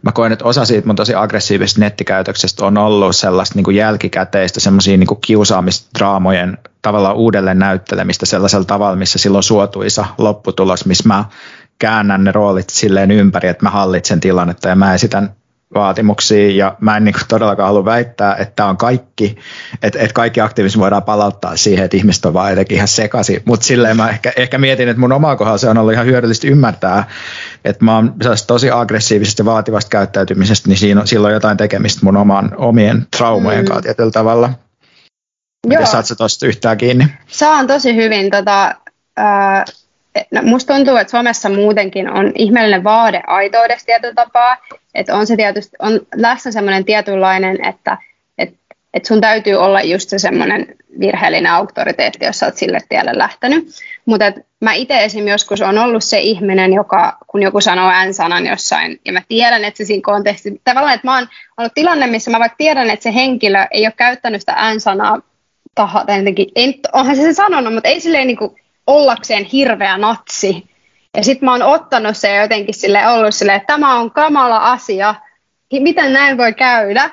mä koen, että osa siitä mun tosi aggressiivisesta nettikäytöksestä on ollut sellaista niin kuin jälkikäteistä, semmoisia niin kiusaamisdraamojen tavallaan uudelleen näyttelemistä sellaisella tavalla, missä silloin suotuisa lopputulos, missä mä käännän ne roolit silleen ympäri, että mä hallitsen tilannetta ja mä esitän vaatimuksia ja mä en niin todellakaan halua väittää, että on kaikki, että, että kaikki aktiivismi voidaan palauttaa siihen, että ihmiset on vaan jotenkin ihan sekaisin, mutta silleen mä ehkä, ehkä mietin, että mun omaa kohdalla se on ollut ihan hyödyllistä ymmärtää, että mä oon tosi aggressiivisesta ja vaativasta käyttäytymisestä, niin siinä on, silloin jotain tekemistä mun oman, omien traumojen mm. kanssa tietyllä tavalla. Joo. Saat sä tuosta yhtään kiinni? Saan tosi hyvin. Tota, äh, no, musta tuntuu, että Suomessa muutenkin on ihmeellinen vaade aitoudesta tietyllä tapaa. Että on se tietysti, on läsnä semmoinen tietynlainen, että et, et sun täytyy olla just se semmoinen virheellinen auktoriteetti, jos sä oot sille tielle lähtenyt. Mutta mä itse esim. joskus on ollut se ihminen, joka, kun joku sanoo N-sanan jossain, ja mä tiedän, että se siinä kontekstissa, tavallaan, että mä oon ollut tilanne, missä mä vaikka tiedän, että se henkilö ei ole käyttänyt sitä N-sanaa taha, tai jotenkin, ei, onhan se se sanonut, mutta ei silleen niin kuin, ollakseen hirveä natsi. Ja sitten mä oon ottanut se jotenkin sille ollut sille, että tämä on kamala asia, miten näin voi käydä.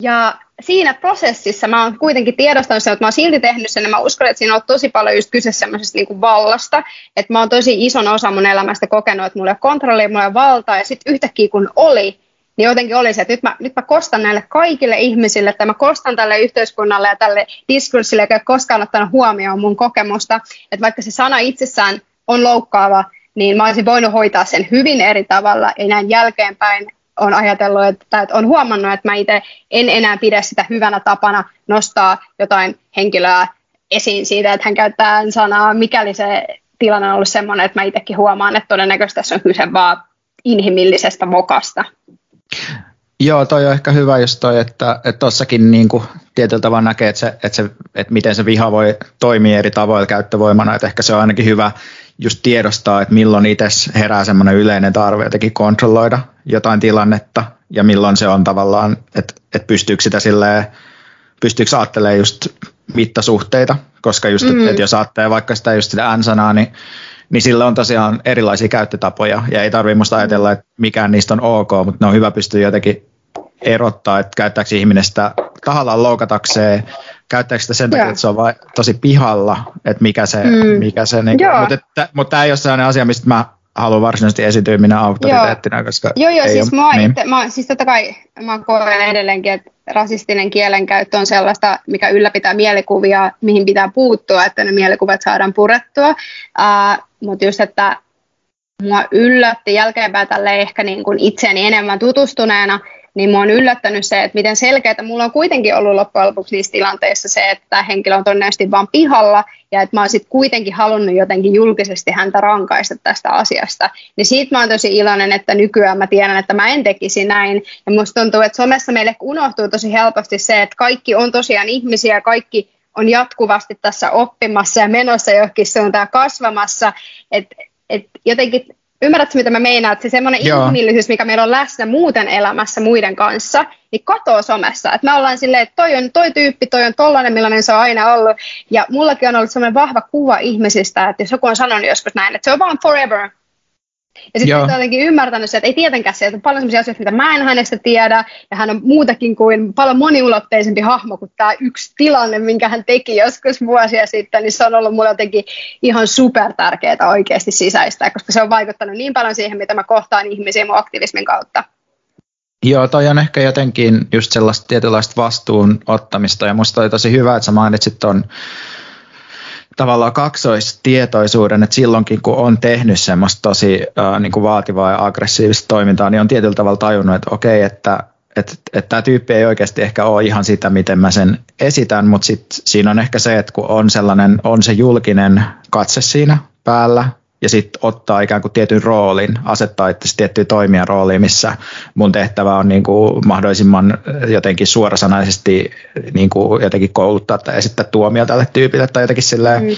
Ja siinä prosessissa mä oon kuitenkin tiedostanut sen, että mä oon silti tehnyt sen, ja mä uskon, että siinä on tosi paljon just kyse semmoisesta niin vallasta, että mä oon tosi ison osa mun elämästä kokenut, että mulla ei ole kontrollia, mulla ei ole valtaa, ja sitten yhtäkkiä kun oli, niin jotenkin oli se, että nyt mä, nyt mä kostan näille kaikille ihmisille, että mä kostan tälle yhteiskunnalle ja tälle diskurssille, joka ei koskaan ottanut huomioon mun kokemusta, että vaikka se sana itsessään on loukkaava, niin mä olisin voinut hoitaa sen hyvin eri tavalla, ja näin jälkeenpäin on ajatellut, että, että on huomannut, että mä itse en enää pidä sitä hyvänä tapana nostaa jotain henkilöä esiin siitä, että hän käyttää sanaa, mikäli se tilanne on ollut sellainen, että mä itsekin huomaan, että todennäköisesti tässä on kyse vaan inhimillisestä mokasta. Joo, toi on ehkä hyvä just toi, että tuossakin niin tietyllä tavalla näkee, että, se, että, se, että miten se viha voi toimia eri tavoilla käyttövoimana, että ehkä se on ainakin hyvä just tiedostaa, että milloin itse herää semmoinen yleinen tarve jotenkin kontrolloida jotain tilannetta ja milloin se on tavallaan, että, että pystyykö sitä silleen, pystyykö ajattelemaan just mittasuhteita, koska just, mm. että, että jos ajattelee vaikka sitä just sitä N-sanaa, niin niin sillä on tosiaan erilaisia käyttötapoja ja ei tarvitse musta ajatella, että mikään niistä on ok, mutta ne on hyvä pystyä jotenkin erottaa, että käyttääkö ihminen sitä tahallaan loukatakseen, käyttääkö sitä sen takia, että se on vai, tosi pihalla, että mikä se, mm. mikä se niin kuin, mutta, että, mutta tämä ei ole sellainen asia, mistä mä haluan varsinaisesti esityä minä auktoriteettina, joo. koska Joo, joo, siis, ole, mä, niin. itse, mä, siis totta kai mä koen edelleenkin, että rasistinen kielenkäyttö on sellaista, mikä ylläpitää mielikuvia, mihin pitää puuttua, että ne mielikuvat saadaan purettua, uh, mutta just, että mua yllätti jälkeenpäin tälle ehkä niin kuin itseäni enemmän tutustuneena, niin mua on yllättänyt se, että miten selkeää mulla on kuitenkin ollut loppujen lopuksi niissä tilanteissa se, että tämä henkilö on todennäköisesti vaan pihalla ja että mä oon sitten kuitenkin halunnut jotenkin julkisesti häntä rankaista tästä asiasta. Niin siitä mä oon tosi iloinen, että nykyään mä tiedän, että mä en tekisi näin. Ja musta tuntuu, että somessa meille unohtuu tosi helposti se, että kaikki on tosiaan ihmisiä, kaikki on jatkuvasti tässä oppimassa ja menossa johonkin suuntaan kasvamassa, että et jotenkin ymmärrätkö mitä mä meinaan, että se semmoinen inhimillisyys, mikä meillä on läsnä muuten elämässä muiden kanssa, niin katoo somessa. Että me ollaan silleen, että toi on toi tyyppi, toi on tollainen, millainen se on aina ollut. Ja mullakin on ollut semmoinen vahva kuva ihmisistä, että jos joku on sanonut joskus näin, että se on vaan forever, ja sitten on jotenkin ymmärtänyt se, että ei tietenkään se, että on paljon sellaisia asioita, mitä mä en hänestä tiedä, ja hän on muutakin kuin paljon moniulotteisempi hahmo kuin tämä yksi tilanne, minkä hän teki joskus vuosia sitten, niin se on ollut mulle jotenkin ihan super tärkeää oikeasti sisäistä, koska se on vaikuttanut niin paljon siihen, mitä mä kohtaan ihmisiä mun aktivismin kautta. Joo, toi on ehkä jotenkin just sellaista tietynlaista vastuun ottamista, ja musta oli tosi hyvä, että sä mainitsit ton tavallaan kaksoistietoisuuden, että silloinkin kun on tehnyt semmoista tosi äh, niin kuin vaativaa ja aggressiivista toimintaa, niin on tietyllä tavalla tajunnut, että okei, että että että tämä tyyppi ei oikeasti ehkä ole ihan sitä, miten mä sen esitän, mutta sit siinä on ehkä se, että kun on sellainen, on se julkinen katse siinä päällä, ja sitten ottaa ikään kuin tietyn roolin, asettaa itse tiettyä toimijan rooliin, missä mun tehtävä on niin kuin mahdollisimman jotenkin suorasanaisesti niin kuin jotenkin kouluttaa tai esittää tuomia tälle tyypille tai jotenkin silleen, mm.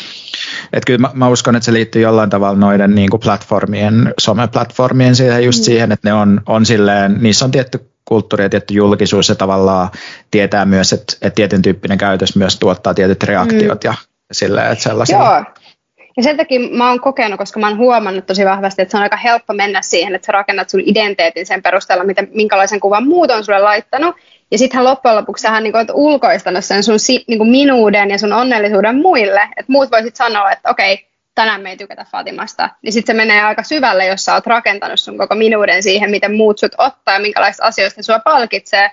että kyllä mä, mä, uskon, että se liittyy jollain tavalla noiden niin kuin platformien, someplatformien siihen just mm. siihen, että ne on, on silleen, niissä on tietty kulttuuri ja tietty julkisuus ja tavallaan tietää myös, että, että tietyn tyyppinen käytös myös tuottaa tietyt reaktiot mm. ja silleen, että sellaisia. Joo, ja sen takia mä oon kokenut, koska mä oon huomannut tosi vahvasti, että se on aika helppo mennä siihen, että sä rakennat sun identiteetin sen perusteella, miten, minkälaisen kuvan muut on sulle laittanut. Ja sittenhän loppujen lopuksi sähän niin ulkoistanut sen sun niin minuuden ja sun onnellisuuden muille. Että muut voisit sanoa, että okei, tänään me ei tykätä Fatimasta. Niin sitten se menee aika syvälle, jos sä oot rakentanut sun koko minuuden siihen, miten muut sut ottaa ja minkälaista asioista sua palkitsee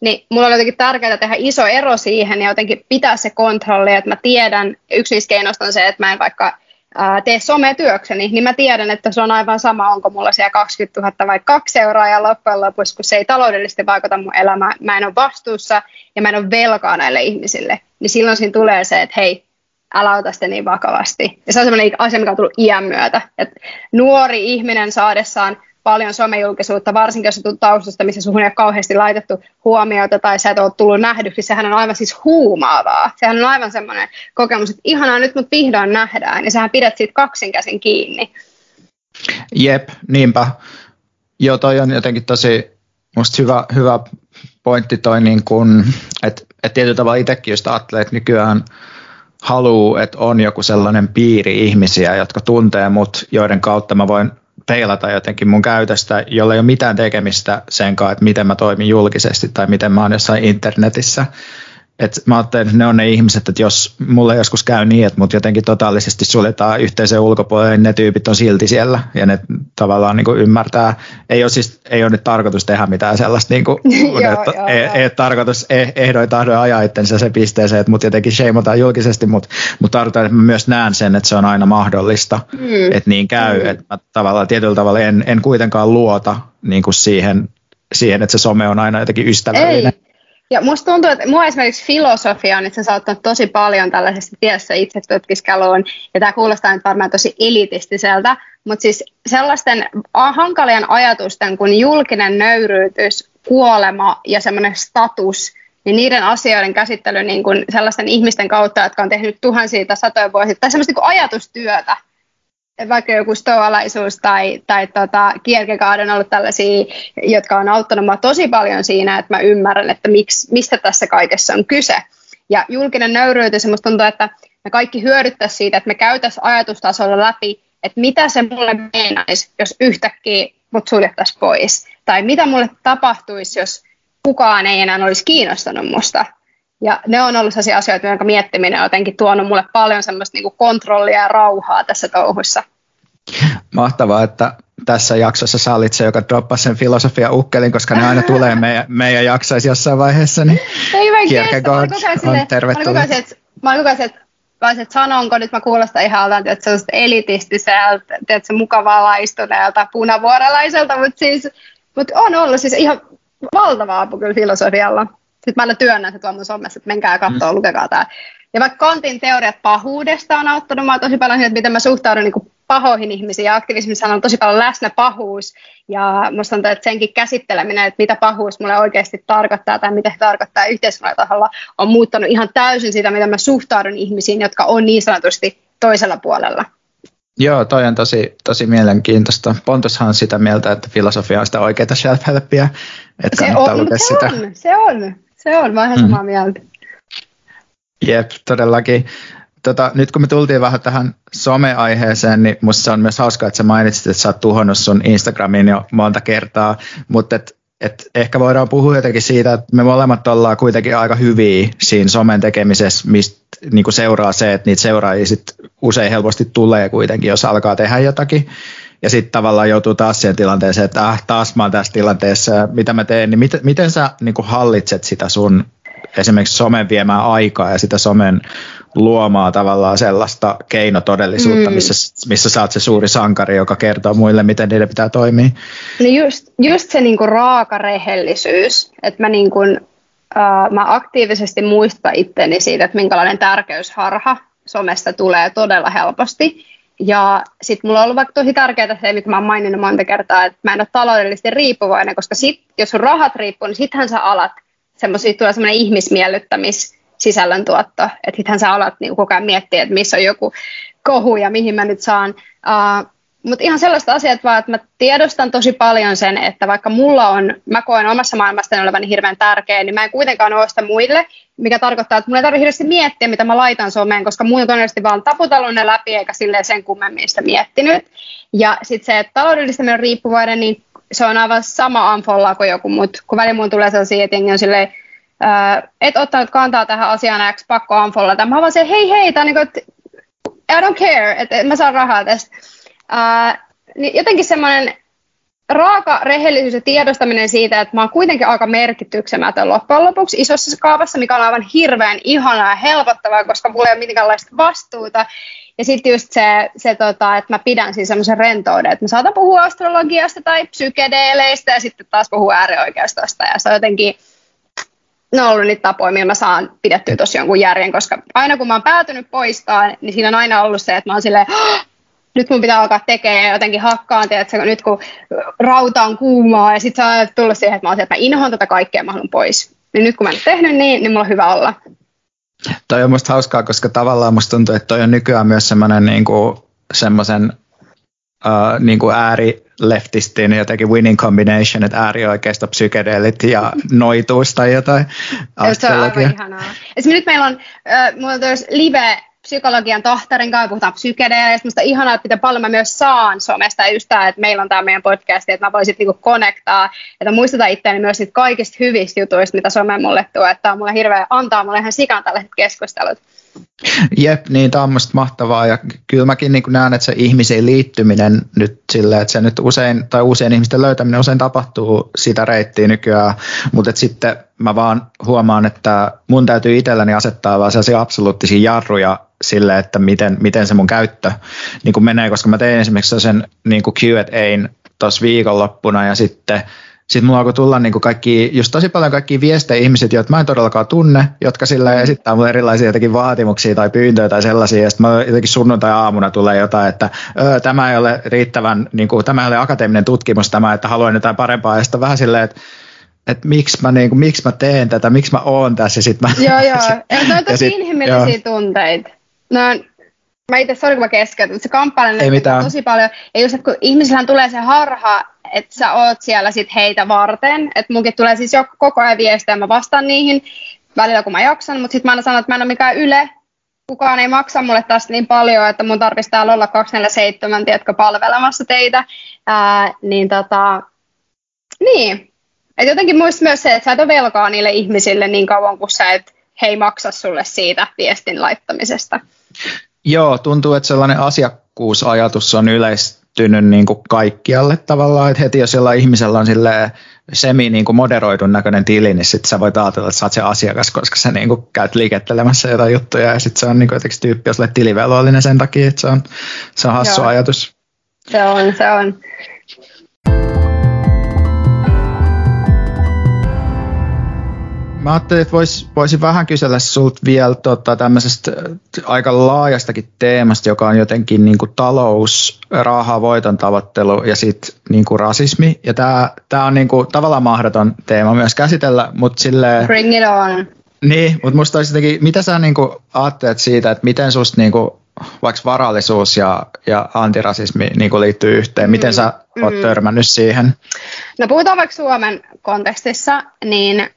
niin mulla on jotenkin tärkeää tehdä iso ero siihen ja jotenkin pitää se kontrolli, että mä tiedän, yksi niistä keinoista on se, että mä en vaikka ää, tee sometyökseni, niin mä tiedän, että se on aivan sama, onko mulla siellä 20 000 vai kaksi euroa ja loppujen lopuksi, kun se ei taloudellisesti vaikuta mun elämään, mä en ole vastuussa ja mä en ole velkaa näille ihmisille, niin silloin siinä tulee se, että hei, älä ota sitä niin vakavasti. Ja se on sellainen asia, mikä on tullut iän myötä. Että nuori ihminen saadessaan paljon somejulkisuutta, varsinkin jos on taustasta, missä suhun ei ole kauheasti laitettu huomiota tai sä et ole tullut nähdyksi, sehän on aivan siis huumaavaa. Sehän on aivan semmoinen kokemus, että ihanaa nyt mut vihdoin nähdään ja sähän pidät siitä kaksinkäsin kiinni. Jep, niinpä. Joo, toi on jotenkin tosi musta hyvä, hyvä pointti toi, niin että et tietyllä tavalla itsekin just ajattelee, että nykyään haluaa, että on joku sellainen piiri ihmisiä, jotka tuntee mut, joiden kautta mä voin peilata jotenkin mun käytöstä, jolla ei ole mitään tekemistä sen kanssa, että miten mä toimin julkisesti tai miten mä oon jossain internetissä et mä ajattelen, että ne on ne ihmiset, että jos mulle joskus käy niin, että mut jotenkin totaalisesti suljetaan yhteisön ulkopuolelle, niin ne tyypit on silti siellä ja ne tavallaan niin kuin ymmärtää. Ei ole, siis, ei ole nyt tarkoitus tehdä mitään sellaista, niin kuin, joo, että joo, ei, ei ole tarkoitus eh, ehdoin tahdoin ajaa itsensä se pisteeseen, että mut jotenkin sheimataan julkisesti, mutta mut tarkoitan, että mä myös näen sen, että se on aina mahdollista, mm. että niin käy. Mm. Että mä tavallaan tietyllä tavalla en, en kuitenkaan luota niin kuin siihen, siihen, että se some on aina jotenkin ystävällinen. Ei ja musta tuntuu, että mua esimerkiksi filosofia on itse saattanut tosi paljon tällaisesta tiessä itse tutkiskeluun, ja tämä kuulostaa nyt varmaan tosi elitistiseltä, mutta siis sellaisten hankalien ajatusten kuin julkinen nöyryytys, kuolema ja semmoinen status, niin niiden asioiden käsittely niin kuin sellaisten ihmisten kautta, jotka on tehnyt tuhansia tai satoja vuosia, tai semmoista niin ajatustyötä, vaikka joku stoalaisuus tai, tai tota, Kierkegaard on ollut tällaisia, jotka on auttanut minua tosi paljon siinä, että mä ymmärrän, että miksi, mistä tässä kaikessa on kyse. Ja julkinen nöyryytys, musta tuntuu, että me kaikki hyödyttäisiin siitä, että me käytäisiin ajatustasolla läpi, että mitä se mulle meinaisi, jos yhtäkkiä mut suljettaisiin pois. Tai mitä mulle tapahtuisi, jos kukaan ei enää olisi kiinnostunut musta. Ja ne on ollut sellaisia asioita, joiden miettiminen on jotenkin tuonut mulle paljon semmoista niin kontrollia ja rauhaa tässä touhussa. Mahtavaa, että tässä jaksossa sä olit se, joka droppasi sen filosofia ukkelin, koska ne aina tulee meidän, meidän jaksoissa jossain vaiheessa. Niin Kierkegaard on tervetullut. Mä olin koko ajan että mä olisin, että sanonko nyt, mä kuulostan ihan että se on elitistiseltä, että se mukavaa laistuneelta, punavuorelaiselta, mutta siis, mut on ollut siis ihan valtava apu kyllä filosofialla. Sitten mä aina työnnän se tuolla somessa, että menkää katsoa, mm. lukekaa tämä. Ja vaikka Kantin teoriat pahuudesta on auttanut mua tosi paljon, että miten mä suhtaudun niin pahoihin ihmisiin ja aktivismissa on tosi paljon läsnä pahuus ja musta on, että senkin käsitteleminen, että mitä pahuus mulle oikeasti tarkoittaa tai mitä se tarkoittaa yhteiskunnan taholla on muuttanut ihan täysin sitä, mitä mä suhtaudun ihmisiin, jotka on niin sanotusti toisella puolella. Joo, toi on tosi, tosi mielenkiintoista. Pontushan on sitä mieltä, että filosofia on sitä oikeaa self-helpia, että se on, lukea se sitä. On, se on, se on, oon ihan samaa mm. mieltä. Jep, todellakin. Tota, nyt kun me tultiin vähän tähän someaiheeseen, niin musta on myös hauskaa, että sä mainitsit, että sä oot tuhonnut sun Instagramin jo monta kertaa, mutta et, et ehkä voidaan puhua jotenkin siitä, että me molemmat ollaan kuitenkin aika hyviä siinä somen tekemisessä, mistä niin seuraa se, että niitä seuraajia sit usein helposti tulee kuitenkin, jos alkaa tehdä jotakin. Ja sitten tavallaan joutuu taas siihen tilanteeseen, että äh, taas mä oon tässä tilanteessa, mitä mä teen, niin miten, miten sä niin hallitset sitä sun esimerkiksi somen viemään aikaa ja sitä somen luomaa tavallaan sellaista keinotodellisuutta, mm. missä, missä sä oot se suuri sankari, joka kertoo muille, miten niiden pitää toimia. No just, just se niinku raaka rehellisyys, että mä, niinku, uh, mä aktiivisesti muistan itteni siitä, että minkälainen tärkeysharha somesta tulee todella helposti. Ja sitten mulla on ollut vaikka tosi tärkeää se, mitä mä oon maininnut monta kertaa, että mä en ole taloudellisesti riippuvainen, koska sit, jos sun rahat riippuu, niin sittenhän sä alat semmoisia, tulee semmoinen ihmismiellyttämis sisällöntuotto. Että sittenhän sä alat niin koko ajan miettiä, että missä on joku kohu ja mihin mä nyt saan. Uh, mutta ihan sellaista asiat vaan, että mä tiedostan tosi paljon sen, että vaikka mulla on, mä koen omassa maailmastani olevan hirveän tärkeä, niin mä en kuitenkaan ole sitä muille, mikä tarkoittaa, että mun ei tarvitse hirveästi miettiä, mitä mä laitan someen, koska mun on todennäköisesti vaan taputellut ne läpi, eikä silleen sen kummemmin sitä miettinyt. Ja sitten se, että taloudellisesti on riippuvainen, niin se on aivan sama unfollaa kuin joku, mutta kun välillä mun tulee sellaisia, että on silleen, äh, et ottanut kantaa tähän asiaan X, pakko unfollata. Mä vaan se, hei hei, tää niin kuin, I don't care, että mä saan rahaa tästä. Äh, niin jotenkin semmoinen raaka rehellisyys ja tiedostaminen siitä, että mä oon kuitenkin aika merkityksemätön loppujen lopuksi isossa kaavassa, mikä on aivan hirveän ihanaa ja helpottavaa, koska mulla ei ole minkäänlaista vastuuta. Ja sitten just se, se tota, että mä pidän siinä semmoisen rentouden, että mä saatan puhua astrologiasta tai psykedeeleistä ja sitten taas puhua äärioikeistosta. Ja se on jotenkin, ne on ollut niitä tapoja, millä mä saan pidettyä tosi jonkun järjen, koska aina kun mä oon päätynyt poistaa, niin siinä on aina ollut se, että mä oon silleen, nyt mun pitää alkaa tekemään ja jotenkin hakkaan, tiedätkö, nyt kun rauta on kuumaa ja sitten sä oot tullut siihen, että mä oon että mä inhoan tätä kaikkea, mä haluan pois. Niin nyt kun mä en tehnyt niin, niin mulla on hyvä olla. Toi on musta hauskaa, koska tavallaan musta tuntuu, että toi on nykyään myös semmoinen niin semmoisen uh, niin kuin ääri leftistin jotenkin winning combination, että äärioikeista psykedeelit ja noituus tai jotain. Se on aivan ihanaa. Esimerkiksi nyt meillä on, äh, mulla on live psykologian tohtorin kanssa, puhutaan psykedeleistä, musta ihanaa, että miten paljon mä myös saan somesta just tämä, että meillä on tämä meidän podcast, että mä voisin niinku connectaa, että muistutan itseäni myös niitä kaikista hyvistä jutuista, mitä some mulle tuo, että on mulle hirveä, antaa mulle ihan sikan tällaiset keskustelut. Jep, niin tämä on mahtavaa ja kyllä mäkin niin näen, että se ihmisiin liittyminen nyt silleen, että se nyt usein, tai uusien ihmisten löytäminen usein tapahtuu sitä reittiä nykyään, mutta sitten mä vaan huomaan, että mun täytyy itselläni asettaa vaan sellaisia absoluuttisia jarruja sille, että miten, miten se mun käyttö niin kuin menee, koska mä tein esimerkiksi sen niin kuin Q&Ain tuossa viikonloppuna ja sitten sitten mulla alkoi tulla niin kaikki, just tosi paljon kaikki viestejä ihmiset, joita mä en todellakaan tunne, jotka sillä esittää mulle erilaisia jotenkin vaatimuksia tai pyyntöjä tai sellaisia, ja sitten mä jotenkin sunnuntai-aamuna tulee jotain, että tämä ei ole riittävän, niin kuin, tämä ei ole akateeminen tutkimus tämä, että haluan jotain parempaa, ja sitten vähän silleen, että että miksi mä, niin kuin, miksi mä teen tätä, miksi mä oon tässä. Sit mä, joo, joo. Ja ne on tosi sit, inhimillisiä joo. tunteita. No, mä itse, sori kun mä keskeytän, se kamppailen tosi paljon. Ja just, että kun ihmisillähän tulee se harha, että sä oot siellä sit heitä varten, että munkin tulee siis jo koko ajan viestejä, mä vastaan niihin välillä kun mä jaksan, mutta sitten mä aina sanon, että mä en ole mikään yle, kukaan ei maksa mulle tästä niin paljon, että mun tarvitsisi täällä olla 247, tiedätkö, palvelemassa teitä, ää, niin tota, niin. Et jotenkin muista myös se, että sä et ole velkaa niille ihmisille niin kauan, kun sä et he ei maksa sulle siitä viestin laittamisesta. Joo, tuntuu, että sellainen asiakkuusajatus on yleistynyt niin kuin kaikkialle tavallaan, että heti jos jollain ihmisellä on semi niin kuin moderoidun näköinen tili, niin sitten sä voit ajatella, että sä oot se asiakas, koska sä niin kuin käyt liikettelemässä jotain juttuja ja sitten se on niin kuin jotenkin tyyppi, jos olet tilivelvollinen sen takia, että se on, se on hassu Joo. ajatus. Se on, se on. Mä ajattelin, että vois, voisin vähän kysellä sulta vielä tota, tämmöisestä aika laajastakin teemasta, joka on jotenkin niin kuin talous, raha, voiton tavoittelu ja sitten niin kuin rasismi. Ja tämä tää on niin kuin, tavallaan mahdoton teema myös käsitellä, mutta silleen... Bring it on. Niin, mutta musta olisi jotenkin, mitä sä niin kuin ajattelet siitä, että miten susta niin kuin, vaikka varallisuus ja, ja antirasismi niin kuin liittyy yhteen, miten sä mm. oot törmännyt siihen? No puhutaan vaikka Suomen kontekstissa, niin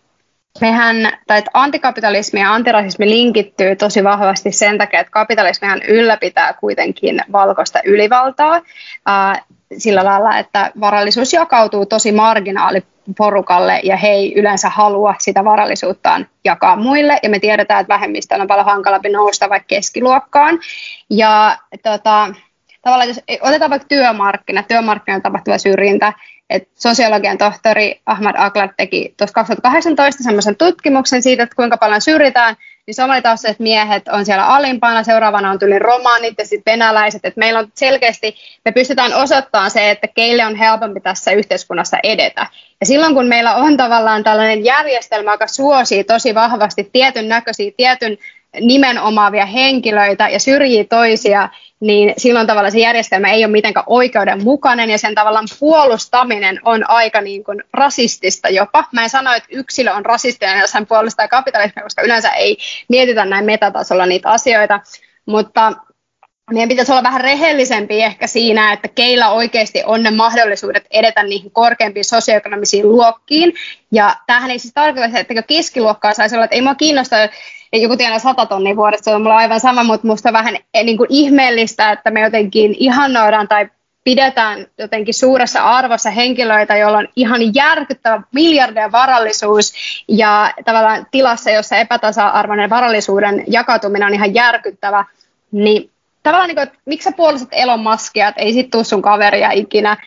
mehän, tai että antikapitalismi ja antirasismi linkittyy tosi vahvasti sen takia, että kapitalismihan ylläpitää kuitenkin valkoista ylivaltaa ää, sillä lailla, että varallisuus jakautuu tosi marginaaliporukalle ja he ei yleensä halua sitä varallisuuttaan jakaa muille. Ja me tiedetään, että vähemmistöllä on paljon hankalampi nousta vaikka keskiluokkaan. Ja tota, tavallaan jos otetaan vaikka työmarkkina, työmarkkinoilla tapahtuva syrjintä, et sosiologian tohtori Ahmad Aklar teki tuossa 2018 semmoisen tutkimuksen siitä, että kuinka paljon syrjitään, niin somalitaustaiset miehet on siellä alimpana, seuraavana on tuli romaanit ja sitten venäläiset, että meillä on selkeästi, me pystytään osoittamaan se, että keille on helpompi tässä yhteiskunnassa edetä. Ja silloin kun meillä on tavallaan tällainen järjestelmä, joka suosii tosi vahvasti tietyn näköisiä, tietyn nimen omaavia henkilöitä ja syrjii toisia, niin silloin tavallaan se järjestelmä ei ole mitenkään oikeudenmukainen ja sen tavallaan puolustaminen on aika niin kuin rasistista jopa. Mä en sano, että yksilö on rasistinen, jos hän puolustaa kapitalismia, koska yleensä ei mietitä näin metatasolla niitä asioita, mutta meidän pitäisi olla vähän rehellisempi ehkä siinä, että keillä oikeasti on ne mahdollisuudet edetä niihin korkeampiin sosioekonomisiin luokkiin. Ja tämähän ei siis tarkoita, että keskiluokkaa saisi olla, että ei mua kiinnosta joku tienaa 100 tonnia vuodessa, se on mulla aivan sama, mutta musta vähän eh, niin kuin ihmeellistä, että me jotenkin ihannoidaan tai pidetään jotenkin suuressa arvossa henkilöitä, joilla on ihan järkyttävä miljardien varallisuus ja tavallaan tilassa, jossa epätasa-arvoinen varallisuuden jakautuminen on ihan järkyttävä, niin tavallaan niin kuin, että miksi sä puolustat Elon Muskia, että ei sit tuu sun kaveria ikinä.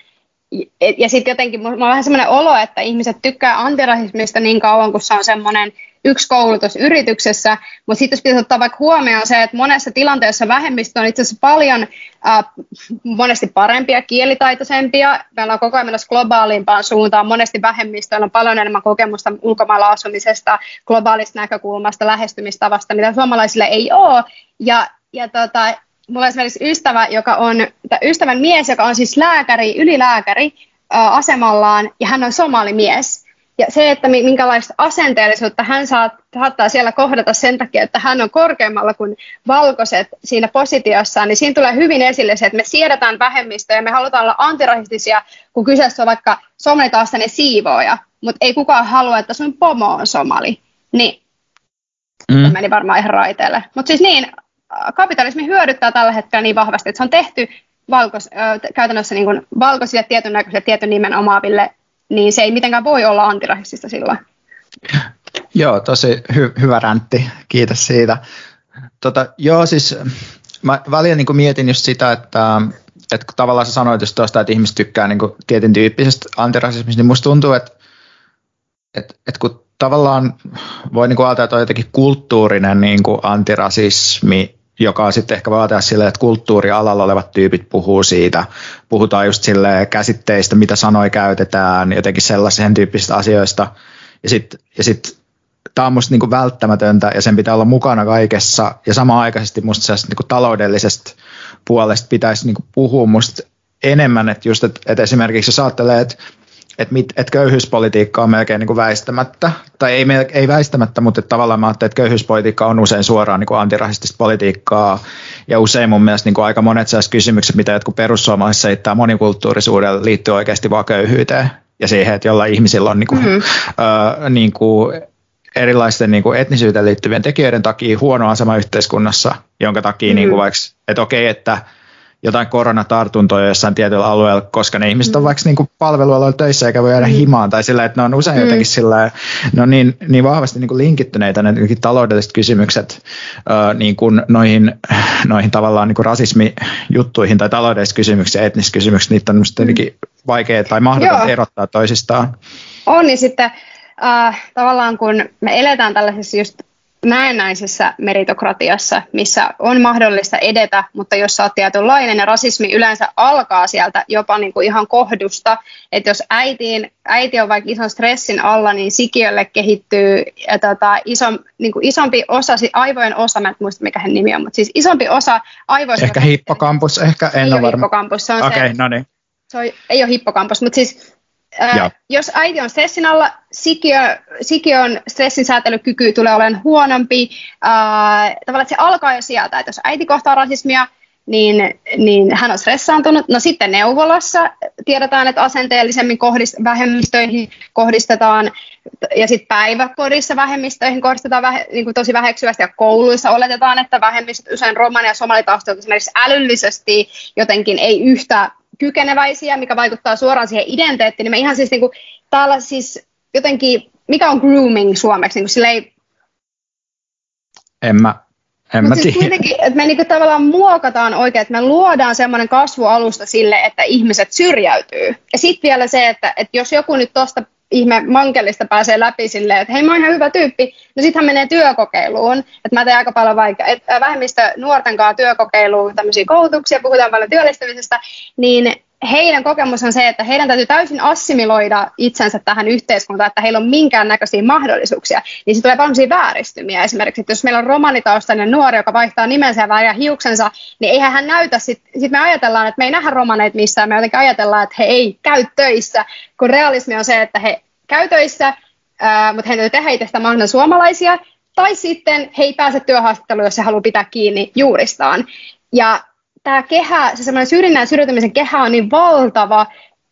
Ja, ja sitten jotenkin mulla on vähän semmoinen olo, että ihmiset tykkää antirasismista niin kauan, kun se on semmoinen yksi koulutus yrityksessä, mutta sitten jos pitäisi ottaa vaikka huomioon se, että monessa tilanteessa vähemmistö on itse asiassa paljon äh, monesti parempia, kielitaitoisempia, meillä on koko ajan menossa globaalimpaan suuntaan, monesti vähemmistöillä on paljon enemmän kokemusta ulkomailla asumisesta, globaalista näkökulmasta, lähestymistavasta, mitä suomalaisille ei ole, ja, ja tota, mulla on esimerkiksi ystävä, joka on, ystävän mies, joka on siis lääkäri, ylilääkäri äh, asemallaan, ja hän on somalimies. Ja se, että minkälaista asenteellisuutta hän saattaa siellä kohdata sen takia, että hän on korkeammalla kuin valkoiset siinä positiossaan, niin siinä tulee hyvin esille se, että me siedetään vähemmistöä ja me halutaan olla antirahistisia, kun kyseessä on vaikka somalitaustinen siivooja, mutta ei kukaan halua, että sun pomo on somali. Niin, mm. meni varmaan ihan raiteelle. Mutta siis niin, kapitalismi hyödyttää tällä hetkellä niin vahvasti, että se on tehty valkos, käytännössä niin kuin valkoisille tietyn näköisille tietyn nimen omaaville niin se ei mitenkään voi olla antirasistista silloin. Joo, tosi hy- hyvä räntti, kiitos siitä. Tota, joo, siis mä välillä niin mietin just sitä, että, että kun tavallaan sä sanoit just tuosta, että ihmiset tykkää niin tietyn tyyppisestä antirasismista, niin musta tuntuu, että, että, että kun tavallaan voi niin ajatella, että on jotenkin kulttuurinen niin antirasismi, joka sitten ehkä vaatia silleen, että kulttuurialalla olevat tyypit puhuu siitä. Puhutaan just sille käsitteistä, mitä sanoja käytetään, jotenkin sellaisen tyyppisistä asioista. Ja sitten ja sit, tämä on musta niinku välttämätöntä ja sen pitää olla mukana kaikessa. Ja samaan aikaisesti musta niinku taloudellisesta puolesta pitäisi niinku puhua musta enemmän, että just, että, että esimerkiksi jos ajattelee, että että, mit, että köyhyyspolitiikka on melkein niin kuin väistämättä, tai ei, ei väistämättä, mutta että tavallaan mä ajattelin, että köyhyyspolitiikka on usein suoraan niin kuin antirasistista politiikkaa, ja usein mun mielestä niin kuin aika monet sellaiset kysymykset, mitä jotkut perussuomalaiset seittää monikulttuurisuudelle, liittyy oikeasti vaan köyhyyteen, ja siihen, että jolla ihmisillä on niin kuin, mm-hmm. ö, niin kuin erilaisten niin kuin etnisyyteen liittyvien tekijöiden takia huono asema yhteiskunnassa, jonka takia mm-hmm. niin kuin vaikka, että okei, että jotain koronatartuntoja jossain tietyllä alueella, koska ne ihmiset on mm. vaikka niin palvelualoilla töissä eikä voi jäädä mm. himaan, tai sillä, että ne on usein mm. jotenkin sillä, ne on niin, niin vahvasti niin kuin linkittyneitä ne taloudelliset kysymykset äh, niin kuin noihin, noihin tavallaan niin kuin rasismijuttuihin tai taloudelliset kysymykset ja etniset kysymykset, niitä on mm. vaikea tai mahdotonta erottaa toisistaan. On, niin sitten äh, tavallaan kun me eletään tällaisessa just näennäisessä meritokratiassa, missä on mahdollista edetä, mutta jos sä oot tietynlainen ja rasismi yleensä alkaa sieltä jopa niin kuin ihan kohdusta, että jos äitiin, äiti on vaikka ison stressin alla, niin sikiölle kehittyy ja tota, iso, niin kuin isompi osa, aivojen osa, mä en muista mikä hän nimi on, mutta siis isompi osa aivoista. Ehkä hippokampus, ehkä en ole varma. Hippokampus, se on okay, se, no niin. se on, ei ole hippokampus, mutta siis Ää, jos äiti on stressin alla, sikiö, sikiön stressin säätelykyky tulee olemaan huonompi. Ää, tavallaan että se alkaa jo sieltä, että jos äiti kohtaa rasismia, niin, niin hän on stressaantunut. No sitten neuvolassa tiedetään, että asenteellisemmin kohdist- vähemmistöihin kohdistetaan, ja sitten päiväkodissa vähemmistöihin kohdistetaan vähe- niin kuin tosi väheksyvästi, ja kouluissa oletetaan, että vähemmistöt, usein romani- ja somalitaustalta esimerkiksi älyllisesti jotenkin ei yhtä kykeneväisiä, mikä vaikuttaa suoraan siihen identiteettiin, niin me ihan siis niin kuin, täällä siis jotenkin, mikä on grooming suomeksi, niin kuin ei... En mä, en mä siis kuitenkin, että me niinku tavallaan muokataan oikein, että me luodaan semmoinen kasvualusta sille, että ihmiset syrjäytyy. Ja sitten vielä se, että, että jos joku nyt tuosta ihme mankelista pääsee läpi silleen, että hei mä oon ihan hyvä tyyppi, no sitten hän menee työkokeiluun, että mä teen aika paljon vaikka, että vähemmistö nuorten kanssa työkokeiluun tämmöisiä koulutuksia, puhutaan paljon työllistymisestä, niin heidän kokemus on se, että heidän täytyy täysin assimiloida itsensä tähän yhteiskuntaan, että heillä on minkäännäköisiä mahdollisuuksia, niin se tulee paljon vääristymiä. Esimerkiksi, että jos meillä on romanitaustainen nuori, joka vaihtaa nimensä ja väärää hiuksensa, niin eihän hän näytä, sitten sit me ajatellaan, että me ei nähdä romaneita missään, me jotenkin ajatellaan, että he ei käy töissä, kun realismi on se, että he käy töissä, ää, mutta he täytyy tehdä itsestä mahdollisimman suomalaisia, tai sitten he ei pääse työhaastatteluun, jos he haluaa pitää kiinni juuristaan. Ja tämä kehä, se semmoinen syrjinnän syrjäytymisen kehä on niin valtava,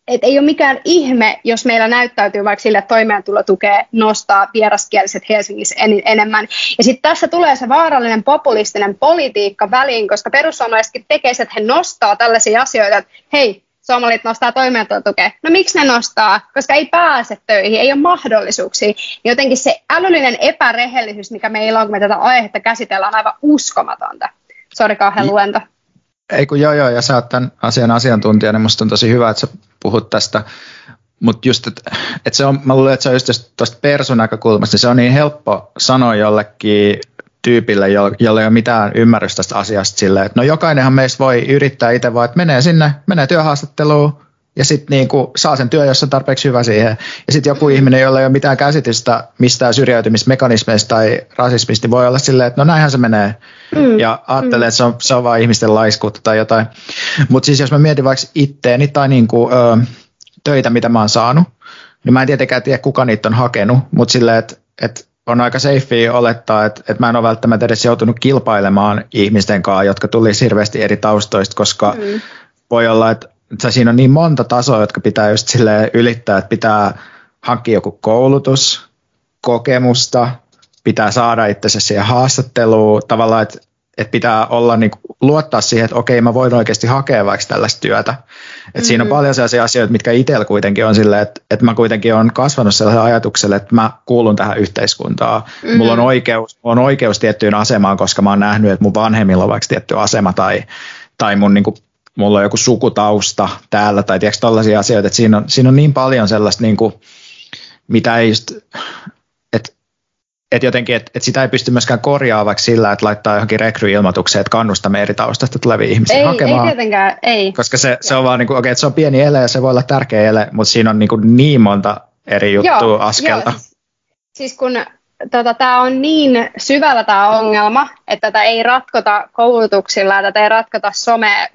että ei ole mikään ihme, jos meillä näyttäytyy vaikka sille, että toimeentulotukea nostaa vieraskieliset Helsingissä en, enemmän. Ja sitten tässä tulee se vaarallinen populistinen politiikka väliin, koska perussuomalaisetkin tekee että he nostaa tällaisia asioita, että hei, suomalaiset nostaa toimeentulotukea. No miksi ne nostaa? Koska ei pääse töihin, ei ole mahdollisuuksia. Niin jotenkin se älyllinen epärehellisyys, mikä meillä on, kun me tätä aihetta käsitellään, on aivan uskomatonta. Sori kauhean luento. Ei kun joo joo, ja sä oot tämän asian asiantuntija, niin musta on tosi hyvä, että sä puhut tästä. Mutta just, että et se on, mä luulen, että se on just tuosta persunäkökulmasta, niin se on niin helppo sanoa jollekin tyypille, jolle ei ole mitään ymmärrystä tästä asiasta silleen, että no jokainenhan meistä voi yrittää itse vaan, että menee sinne, menee työhaastatteluun, ja sitten niinku saa sen työn, jos on tarpeeksi hyvä siihen. Ja sitten joku ihminen, jolla ei ole mitään käsitystä mistään syrjäytymismekanismeista tai rasismista, niin voi olla silleen, että no näinhän se menee. Mm. Ja ajattelee, mm. että se on, se on vain ihmisten laiskuutta tai jotain. Mutta siis jos mä mietin vaikka itteeni tai niinku, ö, töitä, mitä mä oon saanut, niin mä en tietenkään tiedä, kuka niitä on hakenut, mutta silleen, että et on aika safea olettaa, että, että mä en ole välttämättä edes joutunut kilpailemaan ihmisten kanssa, jotka tuli hirveästi eri taustoista, koska mm. voi olla, että että siinä on niin monta tasoa, jotka pitää just sille ylittää, että pitää hankkia joku koulutus, kokemusta, pitää saada itsensä siihen haastatteluun, tavallaan, että, että pitää olla niin kuin, luottaa siihen, että okei, mä voin oikeasti hakea vaikka tällaista työtä. Että mm-hmm. Siinä on mm-hmm. paljon sellaisia asioita, mitkä itsellä kuitenkin on silleen, että, että mä kuitenkin olen kasvanut sellaisella ajatuksella, että mä kuulun tähän yhteiskuntaan. Mm-hmm. Mulla on oikeus, on oikeus tiettyyn asemaan, koska mä oon nähnyt, että mun vanhemmilla on vaikka tietty asema tai, tai mun niin kuin, mulla on joku sukutausta täällä tai tiedätkö tällaisia asioita, että siinä on, siinä on niin paljon sellaista, niin kuin, mitä ei just, et jotenkin, että et sitä ei pysty myöskään korjaavaksi sillä, että laittaa johonkin rekryilmoitukseen, että kannustamme eri taustasta tulevia ihmisiä ei, hakemaan. Ei tietenkään, ei. Koska se, se on vaan niin kuin, okei, että se on pieni ele ja se voi olla tärkeä ele, mutta siinä on niin, kuin niin monta eri juttua joo, askelta. Joo. Siis kun tota, tämä on niin syvällä tämä ongelma, että tätä ei ratkota koulutuksilla, tätä ei ratkota some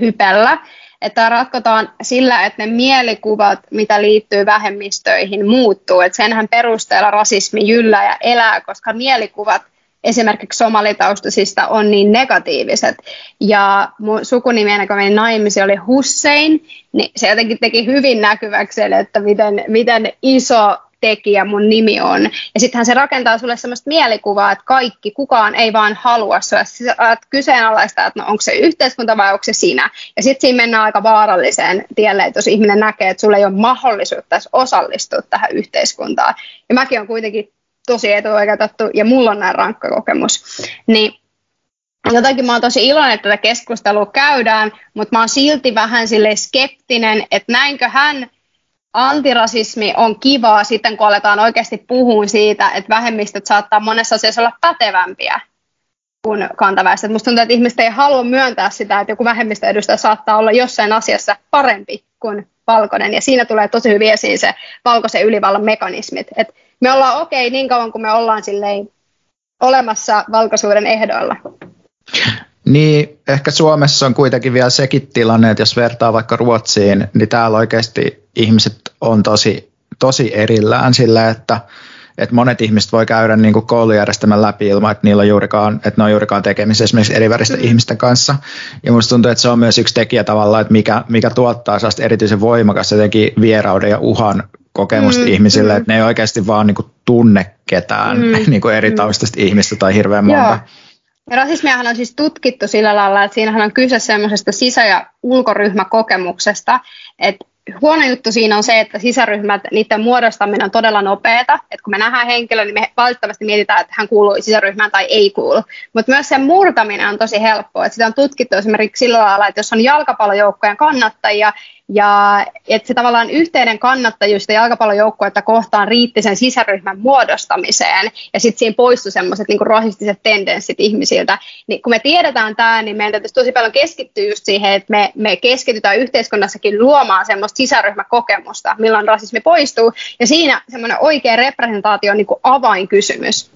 hypellä. Että ratkotaan sillä, että ne mielikuvat, mitä liittyy vähemmistöihin, muuttuu. Että senhän perusteella rasismi jyllää ja elää, koska mielikuvat esimerkiksi somalitaustaisista on niin negatiiviset. Ja mun sukunimi kuin menin naimisiin oli Hussein, niin se jotenkin teki hyvin näkyväksi, että miten, miten iso tekijä mun nimi on. Ja sittenhän se rakentaa sulle sellaista mielikuvaa, että kaikki, kukaan ei vaan halua sua. Sä kyseenalaista, että no onko se yhteiskunta vai onko se sinä. Ja sitten siinä mennään aika vaaralliseen tielle, että jos ihminen näkee, että sulla ei ole mahdollisuutta osallistua tähän yhteiskuntaan. Ja mäkin on kuitenkin tosi etuoikeutettu ja mulla on näin rankka kokemus. Niin jotenkin mä oon tosi iloinen, että tätä keskustelua käydään, mutta mä oon silti vähän sille skeptinen, että näinkö hän antirasismi on kivaa sitten, kun aletaan oikeasti puhua siitä, että vähemmistöt saattaa monessa asiassa olla pätevämpiä kuin kantaväestöt. Musta tuntuu, että ihmiset ei halua myöntää sitä, että joku vähemmistöedustaja saattaa olla jossain asiassa parempi kuin valkoinen. Ja siinä tulee tosi hyvin esiin se valkoisen ylivallan mekanismit. Et me ollaan okei okay, niin kauan kuin me ollaan olemassa valkoisuuden ehdoilla. Niin, ehkä Suomessa on kuitenkin vielä sekin tilanne, että jos vertaa vaikka Ruotsiin, niin täällä oikeasti ihmiset on tosi, tosi erillään sillä, että, että monet ihmiset voi käydä niin kuin koulujärjestelmän läpi ilman, että, niillä on juurikaan, että ne on juurikaan tekemisissä esimerkiksi eri väristä mm. ihmisten kanssa. Ja musta tuntuu, että se on myös yksi tekijä tavallaan, että mikä, mikä tuottaa sellaista erityisen voimakas jotenkin vierauden ja uhan kokemusta mm, ihmisille, mm. että ne ei oikeasti vaan niin kuin tunne ketään mm, niin kuin eri mm. taustaista ihmistä tai hirveän monta. Joo. Rasismiahan on siis tutkittu sillä lailla, että siinähän on kyse semmoisesta sisä- ja ulkoryhmäkokemuksesta, että huono juttu siinä on se, että sisäryhmät, niiden muodostaminen on todella nopeata. Että kun me nähdään henkilö, niin me valitettavasti mietitään, että hän kuuluu sisäryhmään tai ei kuulu. Mutta myös sen murtaminen on tosi helppoa. Että sitä on tutkittu esimerkiksi sillä lailla, että jos on jalkapallojoukkojen kannattajia, ja että se tavallaan yhteinen kannattajuus jalkapallojoukkuetta kohtaan riitti sen sisäryhmän muodostamiseen, ja sitten siinä poistui semmoiset niin rasistiset tendenssit ihmisiltä. Niin kun me tiedetään tämä, niin meidän täytyisi tosi paljon keskittyä just siihen, että me, me keskitytään yhteiskunnassakin luomaan semmoista sisäryhmäkokemusta, milloin rasismi poistuu, ja siinä semmoinen oikea representaatio on niin avainkysymys.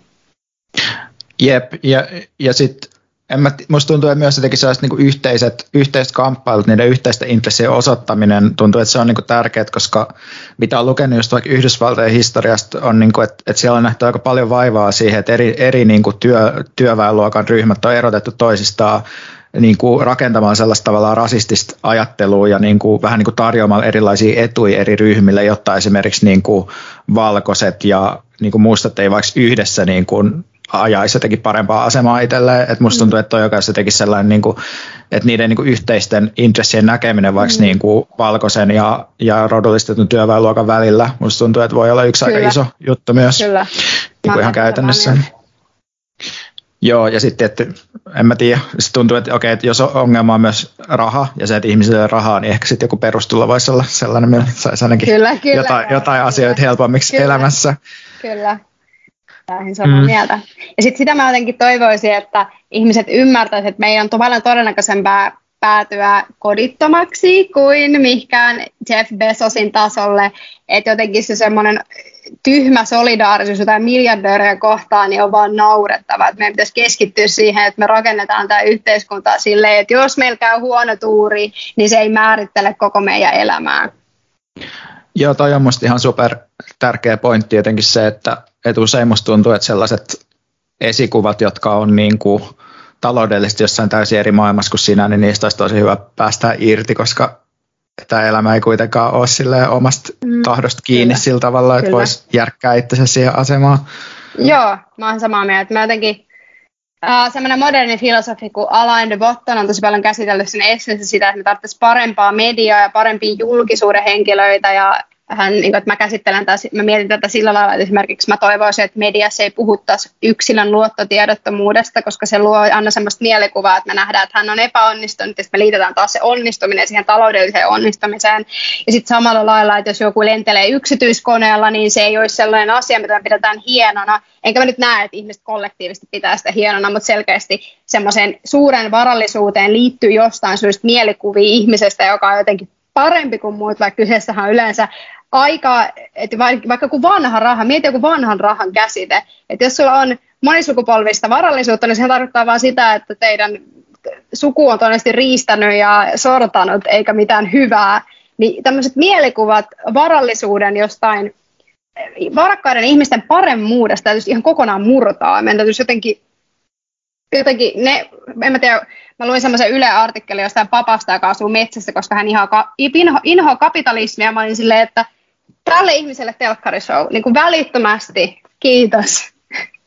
Jep, ja, ja sitten en mä, musta tuntuu, että myös jotenkin sellaiset niin yhteiset, yhteiset kamppailut, niiden yhteisten intressien osoittaminen tuntuu, että se on niin tärkeää, koska mitä on lukenut just vaikka Yhdysvaltojen historiasta, on niin kuin, että, että siellä on nähty aika paljon vaivaa siihen, että eri, eri niin kuin työ, työväenluokan ryhmät on erotettu toisistaan niin kuin rakentamaan sellaista tavallaan rasistista ajattelua ja niin kuin, vähän niin kuin tarjoamalla erilaisia etuja eri ryhmille, jotta esimerkiksi niin kuin valkoiset ja niin kuin mustat ei vaikka yhdessä niin kuin ajaisi jotenkin parempaa asemaa itselleen. Että musta tuntuu, että toi jokaisessa teki sellainen, niin kuin, että niiden niin kuin yhteisten intressien näkeminen vaikka mm. niin kuin valkoisen ja, ja rodullistetun työväenluokan välillä, musta tuntuu, että voi olla yksi Kyllä. aika iso juttu myös Kyllä. Niin kuin ihan käytännössä. Joo, ja sitten, että en mä tiedä, se tuntuu, että okei, että jos ongelma on myös raha ja se, että ihmisille on rahaa, niin ehkä sitten joku perustulo voisi olla sellainen, millä saisi ainakin kyllä, kyllä, jotain, jotain kyllä, asioita helpommiksi kyllä, elämässä. Kyllä, täysin samaa mm. mieltä. Ja sitten sitä mä jotenkin toivoisin, että ihmiset ymmärtäisivät, että meidän on paljon todennäköisempää päätyä kodittomaksi kuin mihinkään Jeff Bezosin tasolle, että jotenkin se semmoinen tyhmä solidaarisuus jotain miljardöörejä kohtaan niin on vaan naurettava. Että meidän pitäisi keskittyä siihen, että me rakennetaan tämä yhteiskunta silleen, että jos meillä käy huono tuuri, niin se ei määrittele koko meidän elämää. Joo, toi on musta ihan super tärkeä pointti jotenkin se, että, että usein musta tuntuu, että sellaiset esikuvat, jotka on niin kuin taloudellisesti jossain täysin eri maailmassa kuin sinä, niin niistä olisi tosi hyvä päästä irti, koska tämä elämä ei kuitenkaan ole sille omasta mm, tahdosta kiinni kyllä, sillä tavalla, että voisi järkkää itsensä siihen asemaan. Joo, mä oon samaa mieltä. Mä jotenkin Uh, semmoinen moderni filosofi kuin Alain de Botton on tosi paljon käsitellyt sen esseessä sitä, että me tarvitsisimme parempaa mediaa ja parempia julkisuuden henkilöitä ja hän, niin kuin, että mä käsittelen tätä, mä mietin tätä sillä lailla, että esimerkiksi mä toivoisin, että mediassa ei puhuttaisi yksilön luottotiedottomuudesta, koska se luo aina semmoista mielikuvaa, että me nähdään, että hän on epäonnistunut, ja sitten me liitetään taas se onnistuminen siihen taloudelliseen onnistumiseen. Ja sitten samalla lailla, että jos joku lentelee yksityiskoneella, niin se ei olisi sellainen asia, mitä me pidetään hienona. Enkä mä nyt näe, että ihmiset kollektiivisesti pitää sitä hienona, mutta selkeästi semmoiseen suuren varallisuuteen liittyy jostain syystä mielikuvia ihmisestä, joka on jotenkin parempi kuin muut, vaikka kyseessähän on yleensä aika, että vaikka kuin vanha raha, mieti joku vanhan rahan käsite, että jos sulla on monisukupolvista varallisuutta, niin se tarkoittaa vain sitä, että teidän suku on todennäköisesti riistänyt ja sortanut eikä mitään hyvää, niin tämmöiset mielikuvat varallisuuden jostain varakkaiden ihmisten paremmuudesta täytyisi ihan kokonaan murtaa. Meidän täytyisi jotenkin, jotenkin ne, en mä tiedä, mä luin semmoisen Yle artikkelin jostain papasta, joka asuu metsässä, koska hän inhoaa, inho, kapitalismia. Mä olin silleen, että tälle ihmiselle telkkarishow, niin kuin välittömästi, kiitos.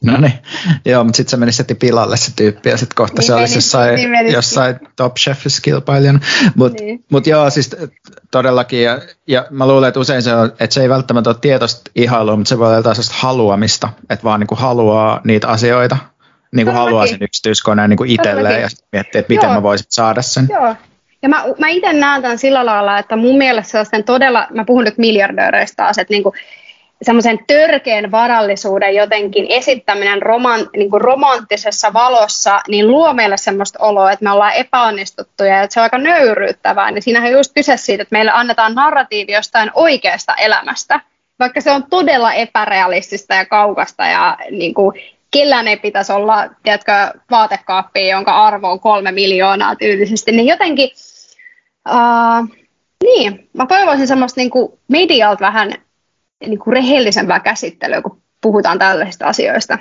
No niin, joo, mutta sitten se meni heti pilalle se tyyppi ja sitten kohta niin se olisi jossain, niin jossain Top Chefissa kilpailijana. Mutta niin. mut joo, siis todellakin, ja, ja mä luulen, että usein se on, että se ei välttämättä ole tietoista ihailua, mutta se voi olla jotain haluamista, että vaan niinku haluaa niitä asioita, niin kuin haluaa sen yksityiskoneen niin itselleen ja miettii, että miten joo. mä voisin saada sen. Joo, ja mä, mä itse näen tämän sillä lailla, että mun mielestä sellaisten todella, mä puhun nyt miljardööreistä taas, että niin kuin, semmoisen törkeän varallisuuden jotenkin esittäminen roman, niin kuin romanttisessa valossa, niin luo meille semmoista oloa, että me ollaan epäonnistuttuja ja että se on aika nöyryyttävää. Niin siinähän on just kyse siitä, että meille annetaan narratiivi jostain oikeasta elämästä, vaikka se on todella epärealistista ja kaukasta ja niin kuin, kellään ei pitäisi olla, tiedätkö, vaatekaappi, jonka arvo on kolme miljoonaa tyylisesti, niin jotenkin, uh, niin, mä toivoisin semmoista niin kuin medialta vähän niin kuin rehellisempää käsittelyä, kun puhutaan tällaisista asioista.